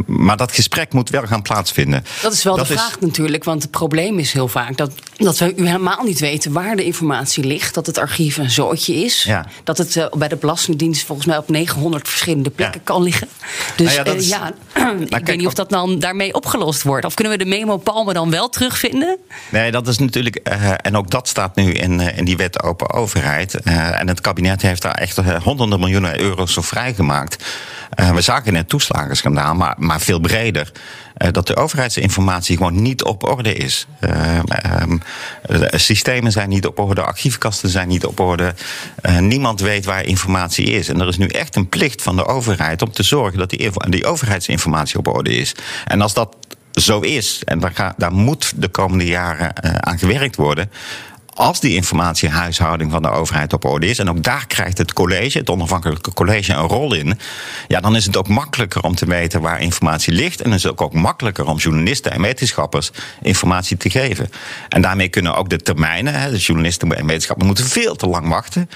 Speaker 3: Maar dat gesprek moet wel gaan plaatsvinden.
Speaker 1: Dat is wel dat de vraag is... natuurlijk, want het probleem is heel vaak dat, dat we helemaal niet weten waar de informatie ligt, dat het archief een zootje is, ja. dat het bij de Belastingdienst volgens mij op 900 verschillende plekken kan liggen. Dus nou ja, uh, ja ik kijk, weet niet of dat dan daarmee opgelost wordt. Of kunnen we de memo Palmen dan wel terugvinden?
Speaker 3: Nee, dat is natuurlijk. Uh, en ook dat staat nu in, in die wet open overheid. en het kabinet heeft daar echt honderden miljoenen euro's voor vrijgemaakt. We zagen net toeslagenschandaal, maar, maar veel breder. dat de overheidsinformatie gewoon niet op orde is. Ehm, systemen zijn niet op orde, archiefkasten zijn niet op orde. niemand weet waar informatie is. En er is nu echt een plicht van de overheid om te zorgen dat die, die overheidsinformatie op orde is. En als dat zo is, en daar, ga, daar moet de komende jaren aan gewerkt worden als die informatiehuishouding van de overheid op orde is, en ook daar krijgt het college, het onafhankelijke college, een rol in, ja, dan is het ook makkelijker om te weten waar informatie ligt. En is het ook, ook makkelijker om journalisten en wetenschappers informatie te geven. En daarmee kunnen ook de termijnen, de journalisten en wetenschappers moeten veel te lang wachten.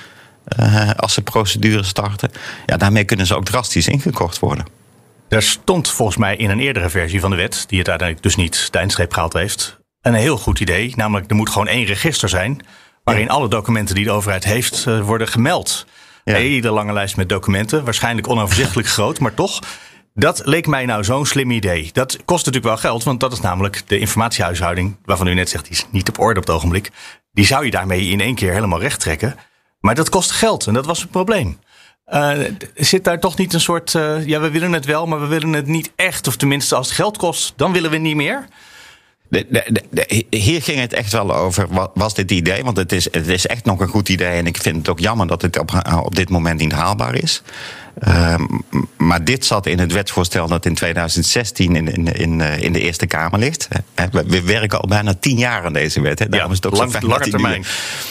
Speaker 3: Uh, als ze procedures starten. Ja, daarmee kunnen ze ook drastisch ingekort worden.
Speaker 2: Er stond volgens mij in een eerdere versie van de wet, die het uiteindelijk dus niet de eindstreep gehaald heeft, een heel goed idee. Namelijk, er moet gewoon één register zijn. waarin alle documenten die de overheid heeft uh, worden gemeld. Ja. Een hele lange lijst met documenten, waarschijnlijk onoverzichtelijk groot, maar toch. Dat leek mij nou zo'n slim idee. Dat kost natuurlijk wel geld, want dat is namelijk de informatiehuishouding, waarvan u net zegt, die is niet op orde op het ogenblik. Die zou je daarmee in één keer helemaal recht trekken. Maar dat kost geld en dat was het probleem. Uh, zit daar toch niet een soort. Uh, ja, we willen het wel, maar we willen het niet echt. Of tenminste, als het geld kost, dan willen we niet meer.
Speaker 3: De, de, hier ging het echt wel over, was dit idee? Want het is, het is echt nog een goed idee. En ik vind het ook jammer dat het op, op dit moment niet haalbaar is. Uh, maar dit zat in het wetsvoorstel dat in 2016 in, in, in, eh, in de Eerste Kamer ligt. We, we, werken al bijna tien jaar aan deze wet. Hè. Daarom ja, is het ook lang,
Speaker 2: zo lange termijn.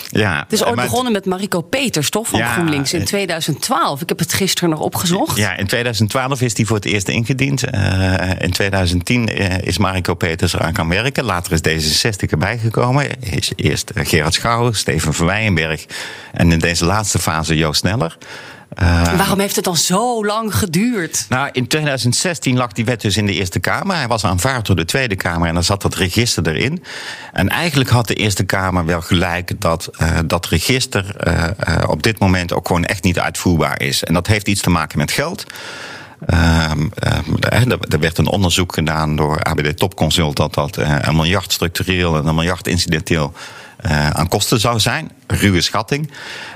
Speaker 1: Ja, het is ooit begonnen met Mariko Peters, toch? Van ja, GroenLinks in 2012. Ik heb het gisteren nog opgezocht.
Speaker 3: Ja, in 2012 is die voor het eerst ingediend. Uh, in 2010 is Mariko Peters eraan gaan werken. Later is D66 erbij gekomen. Is eerst Gerard Schouw, Steven van. En in deze laatste fase Joost Sneller.
Speaker 1: Uh, Waarom heeft het dan zo lang geduurd?
Speaker 3: Nou, in 2016 lag die wet dus in de Eerste Kamer. Hij was aanvaard door de Tweede Kamer en dan zat dat register erin. En eigenlijk had de Eerste Kamer wel gelijk dat uh, dat register uh, op dit moment ook gewoon echt niet uitvoerbaar is. En dat heeft iets te maken met geld. Um, er werd een onderzoek gedaan door ABD Topconsult dat dat een miljard structureel en een miljard incidenteel uh, aan kosten zou zijn. Ruwe schatting.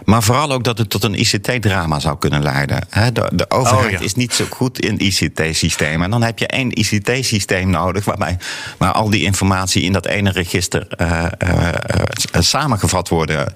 Speaker 3: Maar vooral ook dat het tot een ICT-drama zou kunnen leiden. De, de overheid oh, ja. is niet zo goed in ICT-systemen. En dan heb je één ICT-systeem nodig. waarbij waar al die informatie in dat ene register uh, uh, samengevat worden.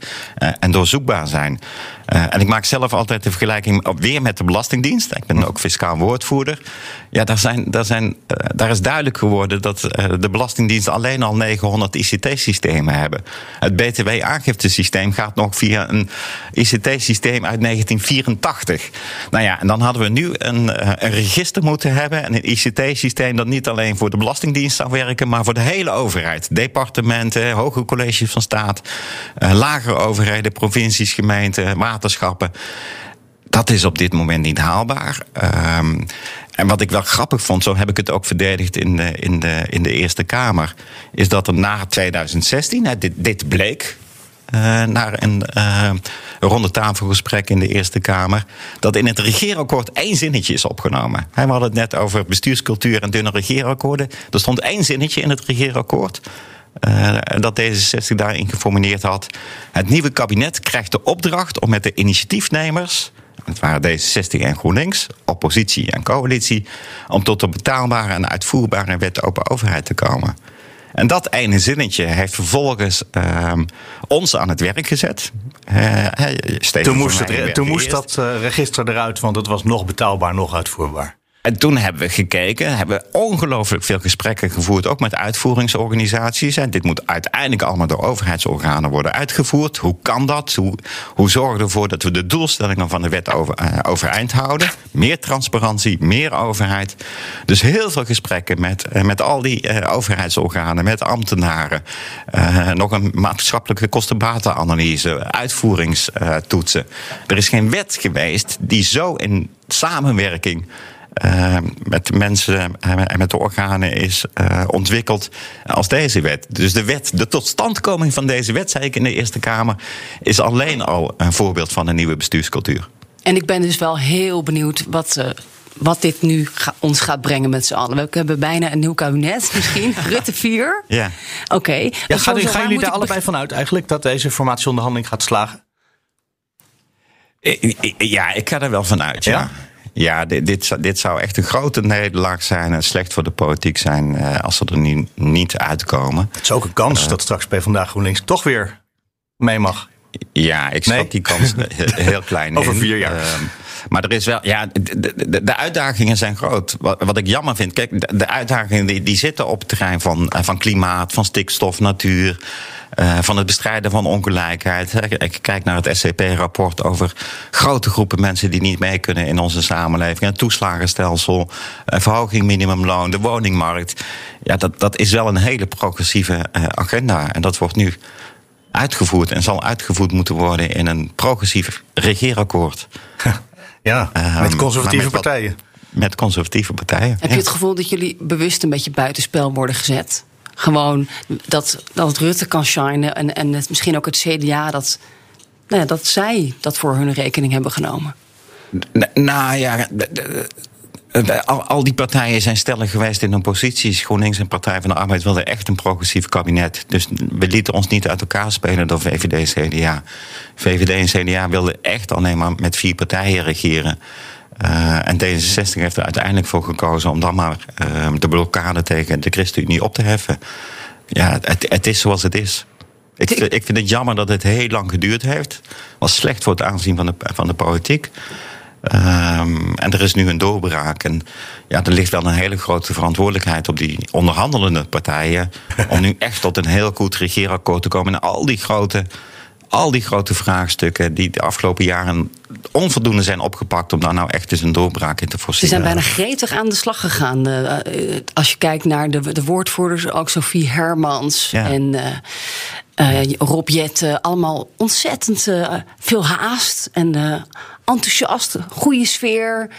Speaker 3: en doorzoekbaar zijn. en ik maak zelf altijd de vergelijking weer met de Belastingdienst. Ik ben ook fiscaal woordvoerder. Ja, daar, zijn, daar, zijn, daar is duidelijk geworden dat de Belastingdienst alleen al 900 ICT-systemen hebben. Het BTW-aangiftesysteem gaat nog via een ICT-systeem uit 1984. Nou ja, en dan hadden we nu een, eh, een register moeten hebben. En een ICT-systeem dat niet alleen voor de Belastingdienst zou werken, maar voor de hele overheid. Departementen, hoge colleges van staat, uh, lagere overheden, provincies, gemeenten, waterschappen dat is op dit moment niet haalbaar. Um, en wat ik wel grappig vond, zo heb ik het ook verdedigd in de, in de, in de Eerste Kamer, is dat er na 2016, dit, dit bleek, naar een uh, ronde tafelgesprek in de Eerste Kamer. Dat in het regeerakkoord één zinnetje is opgenomen. We hadden het net over bestuurscultuur en dunne regeerakkoorden. Er stond één zinnetje in het regeerakkoord. Uh, dat D66 daarin geformuleerd had. Het nieuwe kabinet krijgt de opdracht om met de initiatiefnemers het waren D66 en GroenLinks, oppositie en coalitie, om tot een betaalbare en uitvoerbare wet open overheid te komen. En dat ene zinnetje heeft vervolgens uh, ons aan het werk gezet. Uh,
Speaker 2: toen moest, het, toen moest dat uh, register eruit, want het was nog betaalbaar, nog uitvoerbaar.
Speaker 3: En toen hebben we gekeken, hebben we ongelooflijk veel gesprekken gevoerd, ook met uitvoeringsorganisaties. En dit moet uiteindelijk allemaal door overheidsorganen worden uitgevoerd. Hoe kan dat? Hoe, hoe zorgen we ervoor dat we de doelstellingen van de wet over, uh, overeind houden? Meer transparantie, meer overheid. Dus heel veel gesprekken met, uh, met al die uh, overheidsorganen, met ambtenaren. nog een maatschappelijke kostenbatenanalyse, uitvoeringstoetsen. Er is geen wet geweest die zo in samenwerking uh, met de mensen en met de organen is uh, ontwikkeld als deze wet. Dus de wet, de totstandkoming van deze wet, zei ik in de Eerste Kamer, is alleen al een voorbeeld van een nieuwe bestuurscultuur.
Speaker 1: En ik ben dus wel heel benieuwd wat. Uh, wat dit nu ga, ons gaat brengen met z'n allen. We hebben bijna een nieuw kabinet, misschien. Rutte 4.
Speaker 3: Ja.
Speaker 1: Oké. Okay.
Speaker 2: Ja, gaan, gaan jullie daar allebei vanuit eigenlijk dat deze formatieonderhandeling gaat slagen?
Speaker 3: Ja, ik ga er wel vanuit. Ja. ja. Ja, dit, dit, dit, zou echt een grote nederlaag zijn en slecht voor de politiek zijn uh, als ze er nu niet uitkomen.
Speaker 2: Het is ook een kans uh, dat straks PvdA GroenLinks toch weer mee mag.
Speaker 3: Ja, ik schat nee? die kans heel klein
Speaker 2: Over
Speaker 3: in.
Speaker 2: vier jaar.
Speaker 3: Maar er is wel, ja, de, de, de, uitdagingen zijn groot. Wat, wat ik jammer vind, kijk, de, uitdagingen die, die, zitten op het terrein van, van klimaat, van stikstof, natuur. Uh, van het bestrijden van ongelijkheid. Ik kijk naar het SCP-rapport over grote groepen mensen die niet mee kunnen in onze samenleving. Het toeslagenstelsel, een verhoging minimumloon, de woningmarkt. Ja, dat, dat is wel een hele progressieve uh, agenda. En dat wordt nu uitgevoerd en zal uitgevoerd moeten worden in een progressief regeerakkoord.
Speaker 2: Ja, met conservatieve met partijen.
Speaker 3: Wat, met conservatieve partijen.
Speaker 1: Heb je het gevoel dat jullie bewust een beetje buitenspel worden gezet? Gewoon dat, dat Rutte kan shinen en, en het, misschien ook het CDA dat, nou ja, dat zij dat voor hun rekening hebben genomen.
Speaker 3: Nou ja, al, al, die partijen zijn stellig geweest in hun posities. GroenLinks en Partij van de Arbeid wilden echt een progressief kabinet. Dus we lieten ons niet uit elkaar spelen door VVD en CDA. VVD en CDA wilden echt alleen maar met vier partijen regeren. Uh, en D66 heeft er uiteindelijk voor gekozen om dan maar uh, de blokkade tegen de ChristenUnie op te heffen. Ja, het, het is zoals het is. Ik, ik, vind het jammer dat het heel lang geduurd heeft. Was slecht voor het aanzien van de, van de politiek. Um, en er is nu een doorbraak. En ja, er ligt wel een hele grote verantwoordelijkheid op die onderhandelende partijen. om nu echt tot een heel goed regeerakkoord te komen. En al die grote al die grote vraagstukken die de afgelopen jaren onvoldoende zijn opgepakt om daar nou echt eens een doorbraak in te voorzien.
Speaker 1: Ze zijn bijna gretig aan de slag gegaan. Uh, als je kijkt naar de, de woordvoerders, ook Sophie Hermans ja. en uh, uh, Rob Jette, allemaal ontzettend veel haast en enthousiast, goede sfeer.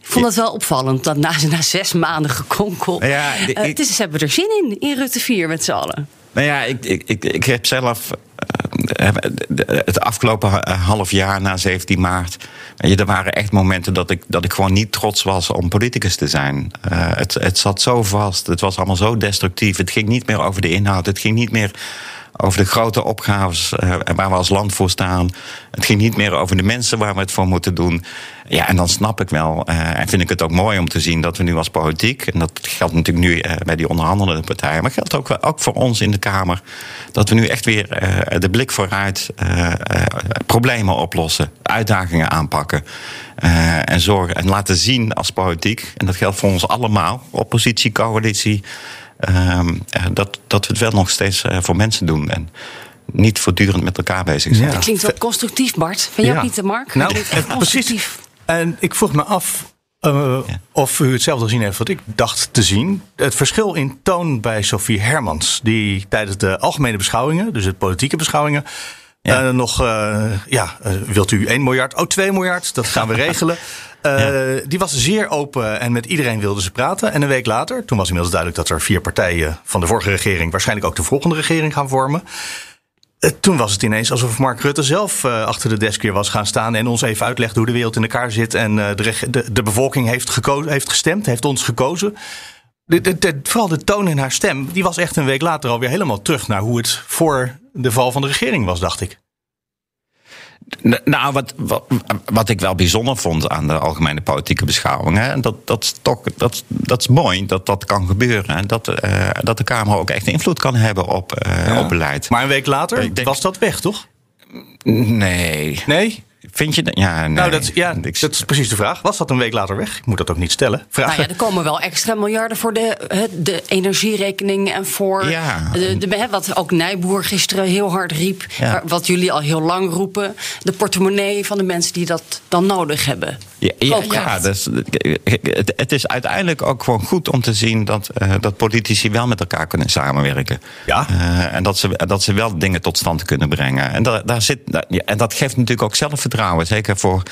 Speaker 1: Ik vond het wel opvallend dat na, na zes maanden gekonkel. Ja, ik, het is, ze hebben er zin in, in Rutte 4 met z'n allen.
Speaker 3: Nou ja, ik, ik, ik, ik heb zelf het afgelopen half jaar na 17 maart. Er waren echt momenten dat ik, dat ik gewoon niet trots was om politicus te zijn. Uh, het, het zat zo vast, het was allemaal zo destructief. Het ging niet meer over de inhoud, het ging niet meer over de grote opgaves uh, waar we als land voor staan. Het ging niet meer over de mensen waar we het voor moeten doen. Ja, en dan snap ik wel uh, en vind ik het ook mooi om te zien dat we nu als politiek, en dat geldt natuurlijk nu uh, bij die onderhandelende partijen, maar geldt ook, ook voor ons in de Kamer, dat we nu echt weer de blik vooruit problemen oplossen, uitdagingen aanpakken. en zorgen en laten zien als politiek, en dat geldt voor ons allemaal, oppositie, coalitie. Uh, dat, dat we het wel nog steeds uh, voor mensen doen. En niet voortdurend met elkaar bezig zijn.
Speaker 1: Ja. Dat klinkt wel constructief, Bart. Vind je ja. ook niet, Mark?
Speaker 2: Nou, precies. En ik vroeg me af uh, ja. of u hetzelfde gezien heeft wat ik dacht te zien. Het verschil in toon bij Sophie Hermans, die tijdens de algemene beschouwingen, dus de politieke beschouwingen, Ja. Uh, nog, uh, ja, uh, wilt u 1 miljard? Oh, 2 miljard, dat gaan we regelen. Ja. Die was zeer open en met iedereen wilden ze praten. En een week later, toen was inmiddels duidelijk dat er vier partijen van de vorige regering waarschijnlijk ook de volgende regering gaan vormen. Toen was het ineens alsof Mark Rutte zelf achter de desk weer was gaan staan en ons even uitlegde hoe de wereld in elkaar zit. En de, de, de bevolking heeft, gekozen, heeft gestemd, heeft ons gekozen. De, de, de, vooral de toon in haar stem, die was echt een week later alweer helemaal terug naar hoe het voor de val van de regering was, dacht ik.
Speaker 3: Nou, wat, wat, wat, ik wel bijzonder vond aan de algemene politieke beschouwingen, en dat, dat, is toch, dat, dat is mooi dat dat kan gebeuren. En dat, uh, dat de Kamer ook echt invloed kan hebben op, uh, ja. op beleid.
Speaker 2: Maar een week later denk, was dat weg, toch?
Speaker 3: Nee.
Speaker 2: Nee?
Speaker 3: Vind je dat? Ja, nee.
Speaker 2: Nou, dat, ja, dat is precies de vraag. Was dat een week later weg? Ik moet dat ook niet stellen. Vraag.
Speaker 1: Nou ja, er komen wel extra miljarden voor de, de energierekening en voor
Speaker 3: ja.
Speaker 1: de, de, wat ook Nijboer gisteren heel hard riep. Ja. Wat jullie al heel lang roepen. De portemonnee van de mensen die dat dan nodig hebben.
Speaker 3: Ja, ja, ja dus, het, het, is uiteindelijk ook gewoon goed om te zien dat, uh, dat politici wel met elkaar kunnen samenwerken.
Speaker 2: Ja.
Speaker 3: Uh, en dat ze, dat ze wel dingen tot stand kunnen brengen. En, dat, daar zit, en dat geeft natuurlijk ook zelfvertrouwen. Zeker voor,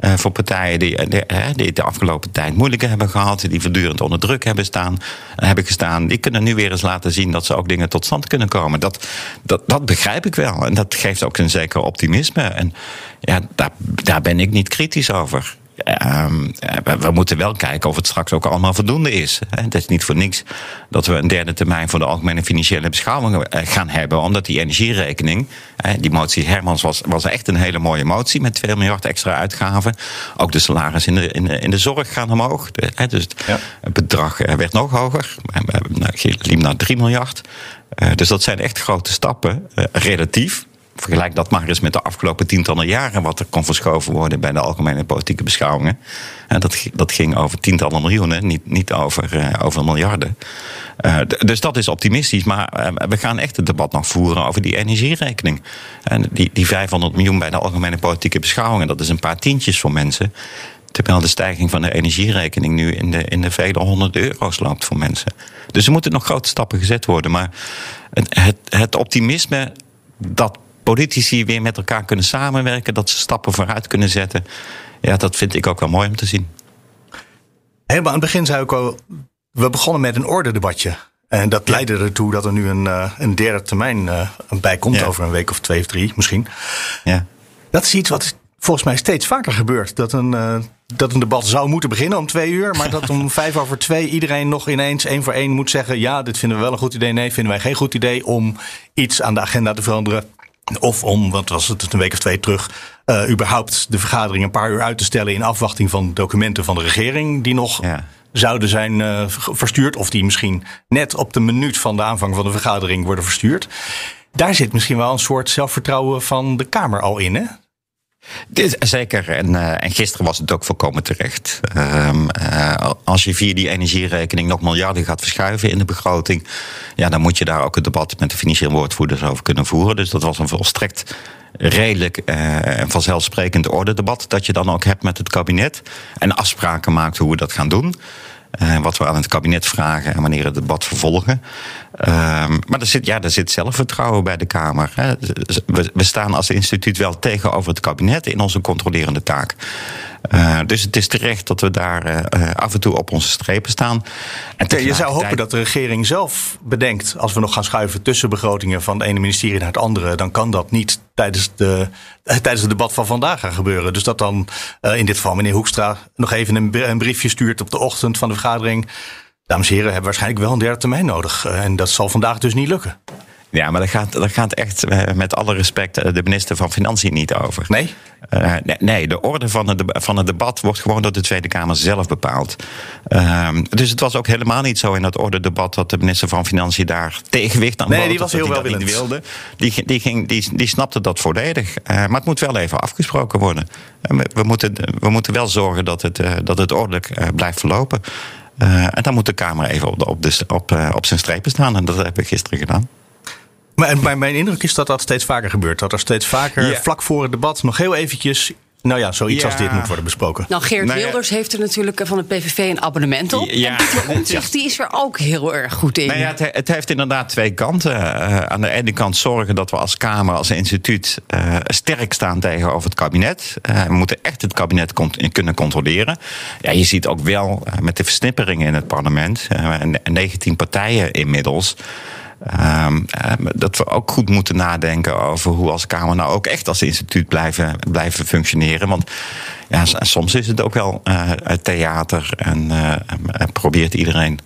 Speaker 3: uh, voor partijen die, die, die de afgelopen tijd moeilijker hebben gehad, die voortdurend onder druk hebben, staan, hebben gestaan. Die kunnen nu weer eens laten zien dat ze ook dingen tot stand kunnen komen. Dat, dat, dat begrijp ik wel. En dat geeft ook een zeker optimisme. En ja, daar, daar ben ik niet kritisch over. Um, we, we, moeten wel kijken of het straks ook allemaal voldoende is. Het is niet voor niks dat we een derde termijn voor de algemene financiële beschouwingen gaan hebben. Omdat die energierekening, die motie Hermans was, was echt een hele mooie motie met 2 miljard extra uitgaven. Ook de salaris in de, in de, in de zorg gaan omhoog. Dus het, ja. het bedrag werd nog hoger. liep naar 3 miljard. Dus dat zijn echt grote stappen, relatief vergelijk dat maar eens met de afgelopen tientallen jaren, wat er kon verschoven worden bij de algemene politieke beschouwingen. En dat, dat ging over tientallen miljoenen, niet, niet over, uh, over miljarden. Uh, dus dat is optimistisch, maar we gaan echt het debat nog voeren over die energierekening. En die, die 500 miljoen bij de algemene politieke beschouwingen, dat is een paar tientjes voor mensen. Terwijl de stijging van de energierekening nu in de, in de vele honderden euro's loopt voor mensen. Dus er moeten nog grote stappen gezet worden. Maar het, het optimisme dat politici weer met elkaar kunnen samenwerken, dat ze stappen vooruit kunnen zetten. Ja, dat vind ik ook wel mooi om te zien.
Speaker 2: Helemaal aan het begin zei ik al, we begonnen met een ordedebatje. En dat leidde ertoe dat er nu een, uh, een derde termijn uh, bij komt, ja. over een week of twee of drie misschien.
Speaker 3: Ja.
Speaker 2: Dat is iets wat volgens mij steeds vaker gebeurt. Dat een, uh, dat een debat zou moeten beginnen om twee uur, maar dat om vijf over twee iedereen nog ineens één voor één moet zeggen: ja, dit vinden we wel een goed idee. Nee, vinden wij geen goed idee om iets aan de agenda te veranderen. Of om, wat was het een week of twee terug, uh, überhaupt de vergadering een paar uur uit te stellen in afwachting van documenten van de regering die nog ja. zouden zijn uh, verstuurd. Of die misschien net op de minuut van de aanvang van de vergadering worden verstuurd. Daar zit misschien wel een soort zelfvertrouwen van de Kamer al in, hè?
Speaker 3: Zeker, en, uh, en gisteren was het ook volkomen terecht. Um, uh, als je via die energierekening nog miljarden gaat verschuiven in de begroting, ja, dan moet je daar ook het debat met de financiële woordvoerders over kunnen voeren. Dus dat was een volstrekt redelijk en uh, vanzelfsprekend orde debat dat je dan ook hebt met het kabinet en afspraken maakt hoe we dat gaan doen. Wat we aan het kabinet vragen en wanneer het debat vervolgen. Uh, maar er zit, ja, er zit zelfvertrouwen bij de Kamer. Hè. We, we, staan als instituut wel tegenover het kabinet in onze controlerende taak. Uh, dus het is terecht dat we daar uh, af en toe op onze strepen staan.
Speaker 2: En je zou hopen dat de regering zelf bedenkt, als we nog gaan schuiven tussen begrotingen van het ene ministerie naar het andere, dan kan dat niet tijdens, de, tijdens het debat van vandaag gaan gebeuren. Dus dat dan uh, in dit geval meneer Hoekstra nog even een, een briefje stuurt op de ochtend van de vergadering. Dames en heren, hebben waarschijnlijk wel een derde termijn nodig. En dat zal vandaag dus niet lukken.
Speaker 3: Ja, maar daar gaat, daar gaat echt met alle respect de minister van Financiën niet over.
Speaker 2: Nee?
Speaker 3: Uh, nee, nee, de orde van het, van het debat wordt gewoon door de Tweede Kamer zelf bepaald. Uh, dus het was ook helemaal niet zo in dat orde debat dat de minister van Financiën daar tegenwicht aan
Speaker 2: Nee, die was heel wel niet
Speaker 3: wilde. Die, die, ging, die, die snapte dat volledig. Uh, maar het moet wel even afgesproken worden. We, we, moeten, we moeten wel zorgen dat het, dat het ordelijk blijft verlopen. En dan moet de Kamer even op, de, op, de, op, op zijn strepen staan. En dat heb ik gisteren gedaan.
Speaker 2: Maar mijn, mijn indruk is dat dat steeds vaker gebeurt. Dat er steeds vaker vlak voor het debat nog heel eventjes nou ja, zoiets
Speaker 3: Ja.
Speaker 2: als dit moet worden besproken?
Speaker 1: Nou, Geert
Speaker 3: Nou ja.
Speaker 1: Wilders heeft er natuurlijk eh, van de PVV een abonnement op.
Speaker 3: Ja.
Speaker 1: En Pieter Omtzigt, die is er ook heel erg goed in.
Speaker 3: Nou ja, het, het heeft inderdaad twee kanten. Eh, aan de ene kant zorgen dat we als Kamer, als instituut eh, sterk staan tegenover het kabinet. Eh, we moeten echt het kabinet cont- kunnen controleren. Ja, je ziet ook wel met de versnipperingen in het parlement, en- en 19 partijen inmiddels. Ehm, eh, dat we ook goed moeten nadenken over hoe als Kamer nou ook echt als instituut blijven, blijven functioneren. Want ja, soms is het ook wel eh, theater en eh, en probeert iedereen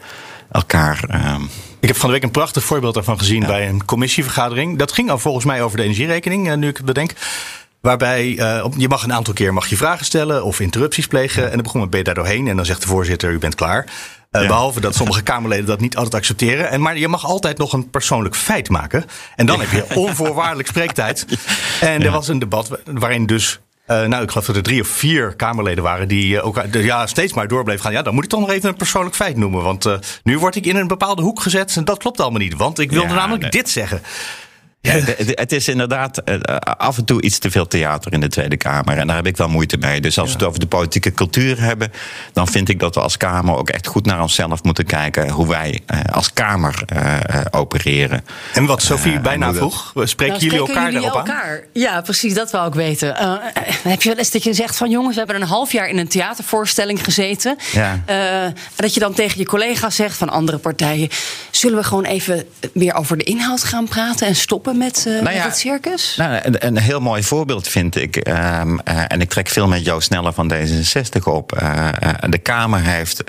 Speaker 3: elkaar. ehm,
Speaker 2: Ik heb van de week een prachtig voorbeeld daarvan gezien bij een commissievergadering. Dat ging al volgens mij over de energierekening, eh, nu ik het bedenk. Waarbij je mag een aantal keer mag je vragen stellen of interrupties plegen. En dan begon met ben je daar doorheen. En dan zegt de voorzitter, u bent klaar. Eh,
Speaker 3: Ja.
Speaker 2: Behalve dat sommige Kamerleden dat niet altijd accepteren. En, maar je mag altijd nog een persoonlijk feit maken. En dan heb je onvoorwaardelijk spreektijd. En er was een debat wa- waarin dus... eh, nou, ik geloof dat er drie of vier Kamerleden waren die eh, ook ja, steeds maar door bleven gaan. Ja, dan moet ik toch nog even een persoonlijk feit noemen. Want nu word ik in een bepaalde hoek gezet en dat klopt allemaal niet. Want ik wilde
Speaker 3: Ja,
Speaker 2: namelijk
Speaker 3: nee.
Speaker 2: dit zeggen.
Speaker 3: Het is inderdaad eh, af en toe iets te veel theater in de Tweede Kamer. En daar heb ik wel moeite mee. Dus als we het over de politieke cultuur hebben, dan vind ik dat we als Kamer ook echt goed naar onszelf moeten kijken hoe wij eh, als Kamer eh, eh, opereren.
Speaker 2: En wat Sophie
Speaker 3: Eh,
Speaker 2: bijna vroeg, spreken
Speaker 1: Nou,
Speaker 2: jullie elkaar
Speaker 1: jullie
Speaker 2: daarop aan?
Speaker 1: Ja, precies, dat wou ik weten. Eh, heb je wel eens dat je zegt van jongens, we hebben een half jaar in een theatervoorstelling gezeten.
Speaker 3: Ja.
Speaker 1: Eh, en dat je dan tegen je collega's zegt van andere partijen, zullen we gewoon even meer over de inhoud gaan praten en stoppen met, eh, met
Speaker 3: ja,
Speaker 1: het circus?
Speaker 3: Nou, een, een heel mooi voorbeeld vind ik. ehm, eh, en ik trek veel met Jo Sneller van D66 op. Eh, de Kamer heeft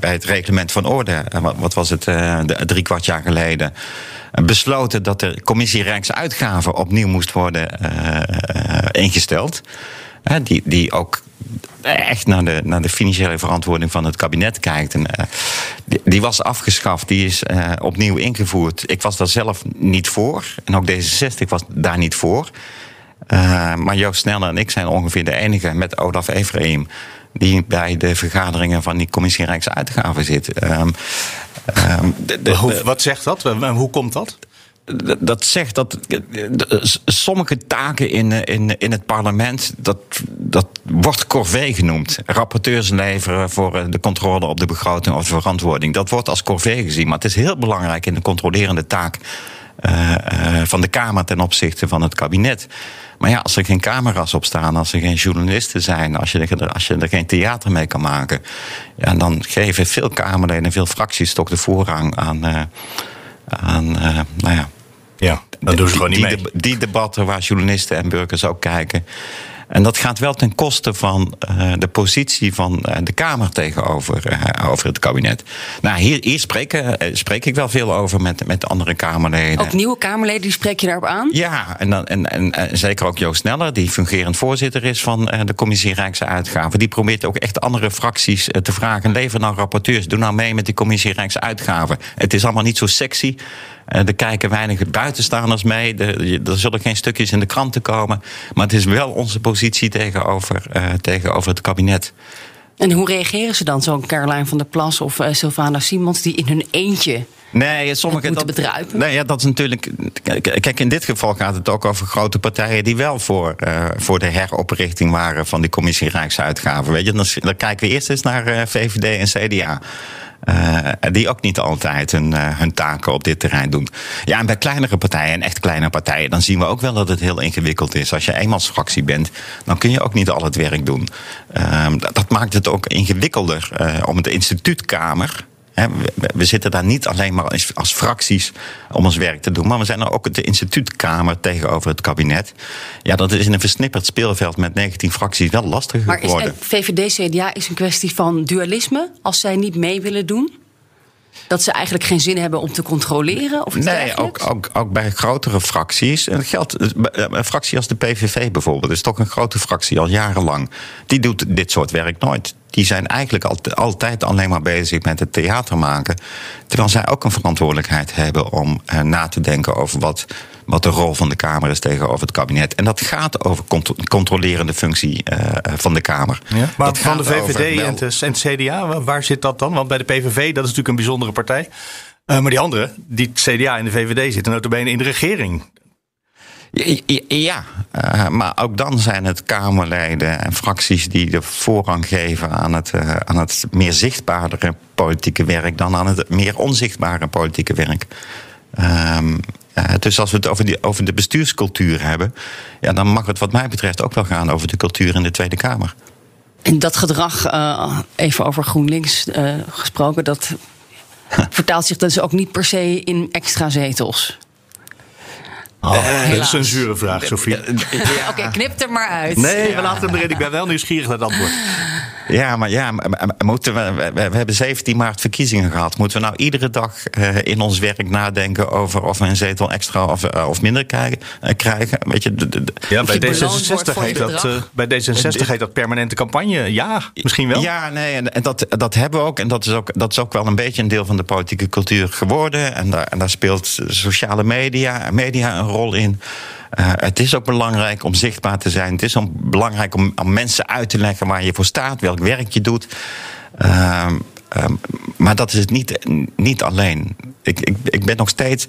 Speaker 3: bij het reglement van orde, wat, wat was het, de- drie kwart jaar geleden. Besloten dat de commissie Rijksuitgaven opnieuw moest worden ingesteld. Die, die ook echt naar de, naar de financiële verantwoording van het kabinet kijkt. En, eh, die, die was afgeschaft, die is eh, opnieuw ingevoerd. Ik was daar zelf niet voor. En ook D66 was daar niet voor. Eh, maar Joost Sneller en ik zijn ongeveer de enige met Olaf Efraim... die bij de vergaderingen van die commissie Rijksuitgaven zit. Ehm, ehm, de- de-
Speaker 2: Hoe, wat zegt dat? Hoe komt dat?
Speaker 3: Dat- zegt dat eh, s- sommige taken in, eh, in, in het parlement, dat, dat wordt corvée genoemd. Rapporteurs leveren voor eh, de controle op de begroting of verantwoording. Dat wordt als corvée gezien, maar het is heel belangrijk in de controlerende taak eh, eh, van de Kamer ten opzichte van het kabinet. Maar ja, als er geen camera's op staan, als er geen journalisten zijn, als je er, als je er geen theater mee kan maken, ja, dan geven veel Kamerleden en veel fracties toch de voorrang aan. eh, aan eh, nou ja,
Speaker 2: Ja, dan doen ze gewoon niet
Speaker 3: die,
Speaker 2: mee.
Speaker 3: die debatten waar journalisten en burgers ook kijken. En dat gaat wel ten koste van eh, de positie van eh, de Kamer tegenover eh, over het kabinet. Nou, hier, hier spreek, spreek ik wel veel over met, met andere Kamerleden.
Speaker 1: Ook nieuwe Kamerleden, die spreek je daarop aan?
Speaker 3: Ja, en, dan, en, en, en zeker ook Joost Sneller, die fungerend voorzitter is van de Commissie Rijkse Uitgaven. Die probeert ook echt andere fracties te vragen: lever nou rapporteurs, doe nou mee met die Commissie Rijkse Uitgaven. Het is allemaal niet zo sexy. Eh, er kijken weinig buitenstaanders mee. Er, er zullen geen stukjes in de kranten komen. Maar het is wel onze positie tegenover, eh, tegenover het kabinet.
Speaker 1: En hoe reageren ze dan, zo'n Caroline van der Plas of eh, Sylvana Simons, die in hun eentje
Speaker 3: Nee, sommige dat,
Speaker 1: bedruipen.
Speaker 3: Nee, ja, dat is natuurlijk. Kijk, in dit geval gaat het ook over grote partijen die wel voor, voor de heroprichting waren van die commissie Rijksuitgaven. Weet je, dan, dan kijken we eerst eens naar VVD en CDA. Eh, die ook niet altijd hun, eh, hun taken op dit terrein doen. Ja, en bij kleinere partijen en echt kleine partijen, dan zien we ook wel dat het heel ingewikkeld is. Als je eenmansfractie bent, dan kun je ook niet al het werk doen. Ehm, dat, maakt het ook ingewikkelder eh, om de instituutkamer. We, zitten daar niet alleen maar als, fracties om ons werk te doen, maar we zijn er ook de instituutkamer tegenover het kabinet. Ja, dat is in een versnipperd speelveld met 19 fracties wel lastig
Speaker 1: Maar is
Speaker 3: geworden.
Speaker 1: VVD-CDA is een kwestie van dualisme? Als zij niet mee willen doen? Dat ze eigenlijk geen zin hebben om te controleren? Of
Speaker 3: Nee, ook, ook, ook bij grotere fracties. En dat geldt, eh, bij- een fractie als de PVV bijvoorbeeld, is toch een grote fractie al jarenlang. Die doet dit soort werk nooit. Die zijn eigenlijk alt- altijd alleen maar bezig met het theater maken. Terwijl zij ook een verantwoordelijkheid hebben om eh, na te denken over wat, wat de rol van de Kamer is tegenover het kabinet. En dat gaat over contro- controlerende functie eh, van de Kamer.
Speaker 2: Maar
Speaker 3: Dat
Speaker 2: van de VVD en, het CDA, wa- waar zit dat dan? Want bij de PVV, dat is natuurlijk een bijzondere partij. Eh, maar die andere, die het CDA en de VVD zitten notabene in de regering.
Speaker 3: Ja, uh, maar ook dan zijn het Kamerleden en fracties die de voorrang geven aan het, uh, aan het meer zichtbare politieke werk dan aan het meer onzichtbare politieke werk. Um, uh, dus als we het over, die, over de bestuurscultuur hebben, ja, dan mag het wat mij betreft ook wel gaan over de cultuur in de Tweede Kamer.
Speaker 1: En dat gedrag, even over GroenLinks gesproken, dat vertaalt zich dus ook niet per se in extra zetels.
Speaker 2: Oh, dat is een zure vraag, Sofie.
Speaker 1: Oké, knip er maar uit.
Speaker 2: Nee, we laten hem erin. Ik ben wel nieuwsgierig naar het antwoord.
Speaker 3: Ja, maar ja, moeten we, we, hebben 17 maart verkiezingen gehad. Moeten we nou iedere dag uh, in ons werk nadenken over of we een zetel extra of, uh, of minder krijgen? Uh, krijgen? Weet je, de, de,
Speaker 2: ja, bij D66, heet dat, bij D66 heet dat permanente campagne. Ja, misschien wel.
Speaker 3: Ja, nee, en, en, dat, dat hebben we ook. En dat is ook, dat is ook wel een beetje een deel van de politieke cultuur geworden. En daar, en daar speelt sociale media, media een rol in. Uh, het is ook belangrijk om zichtbaar te zijn. Het is ook belangrijk om mensen uit te leggen waar je voor staat, welk werk je doet. Uh, uh, maar dat is het niet, niet alleen. Ik, ik, ik ben nog steeds.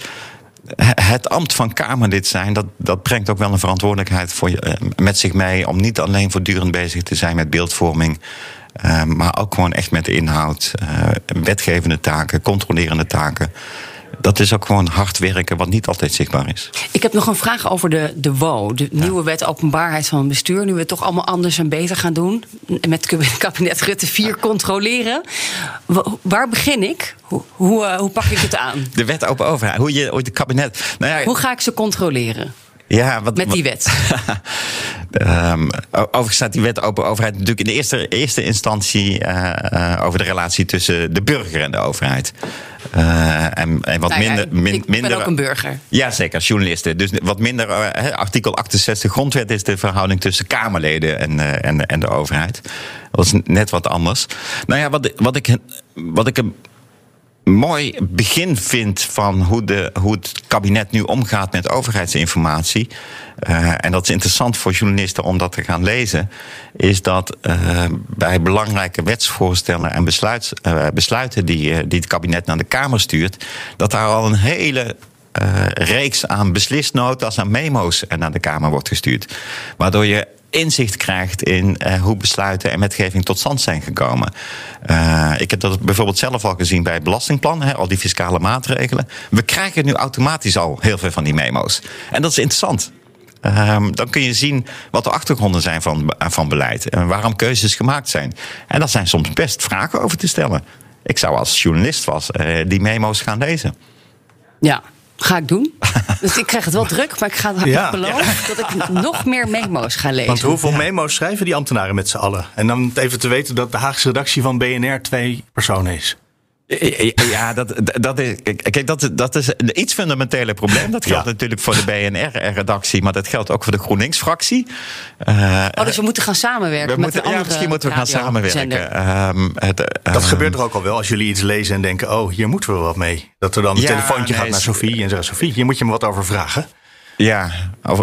Speaker 3: Het ambt van Kamerlid zijn, dat, dat brengt ook wel een verantwoordelijkheid voor je, eh, met zich mee. om niet alleen voortdurend bezig te zijn met beeldvorming. maar ook gewoon echt met de inhoud. wetgevende taken, controlerende taken dat is ook gewoon hard werken, wat niet altijd zichtbaar is.
Speaker 1: Ik heb nog een vraag over de, de WO, de nieuwe wet openbaarheid van het bestuur. Nu we het toch allemaal anders en beter gaan doen. Met kabinet Rutte 4 controleren. Waar begin ik? Hoe, hoe, uh, hoe pak ik het aan?
Speaker 3: De wet open overheid. Hoe je het kabinet.
Speaker 1: Nou ja, hoe ga ik ze controleren?
Speaker 3: Ja, wat,
Speaker 1: met die wet.
Speaker 3: um, overigens staat die wet open overheid natuurlijk in de eerste, eerste instantie uh, uh, over de relatie tussen de burger en de overheid.
Speaker 1: Uh, en, en, wat nou ja, minder, min, ik
Speaker 3: minder.
Speaker 1: ben ook een burger.
Speaker 3: Ja, zeker, journalisten. Dus wat minder. artikel 68 grondwet is de verhouding tussen Kamerleden en, en, en de overheid. Dat is net wat anders. Nou ja, wat, wat ik. Wat ik mooi begin vind van hoe, de, hoe het kabinet nu omgaat met overheidsinformatie. Uh, en dat is interessant voor journalisten om dat te gaan lezen. Is dat uh, bij belangrijke wetsvoorstellen en besluit, uh, besluiten die, die het kabinet naar de Kamer stuurt. dat daar al een hele reeks aan beslisnota's en memo's naar de Kamer wordt gestuurd. Waardoor je inzicht krijgt in uh, hoe besluiten en wetgeving tot stand zijn gekomen. Uh, ik heb dat bijvoorbeeld zelf al gezien bij het belastingplan, hè, al die fiscale maatregelen. We krijgen nu automatisch al heel veel van die memo's. En dat is interessant. Um, dan kun je zien wat de achtergronden zijn van, van beleid en waarom keuzes gemaakt zijn. En daar zijn soms best vragen over te stellen. Ik zou als journalist was uh, die memo's gaan lezen.
Speaker 1: Ja, Ga ik doen. Dus ik krijg het wel druk, maar ik ga ja. beloven dat ik nog meer memo's ga lezen.
Speaker 2: Want hoeveel memo's schrijven die ambtenaren met z'n allen? En dan even te weten dat de Haagse redactie van BNR twee personen is.
Speaker 3: Ja, dat, dat, is, kijk, dat, dat is een iets fundamentele probleem. Dat geldt natuurlijk voor de BNR-redactie, maar dat geldt ook voor de GroenLinks-fractie.
Speaker 1: Uh, oh, dus we moeten gaan samenwerken we met
Speaker 3: moeten,
Speaker 1: de andere
Speaker 3: Ja, misschien moeten we gaan samenwerken. Um,
Speaker 2: het, uh, dat gebeurt er ook al wel als jullie iets lezen en denken... oh, hier moeten we wat mee. Dat er dan een ja, telefoontje nee, gaat naar Sofie en zegt... Sofie, hier moet je me wat over vragen.
Speaker 3: Ja,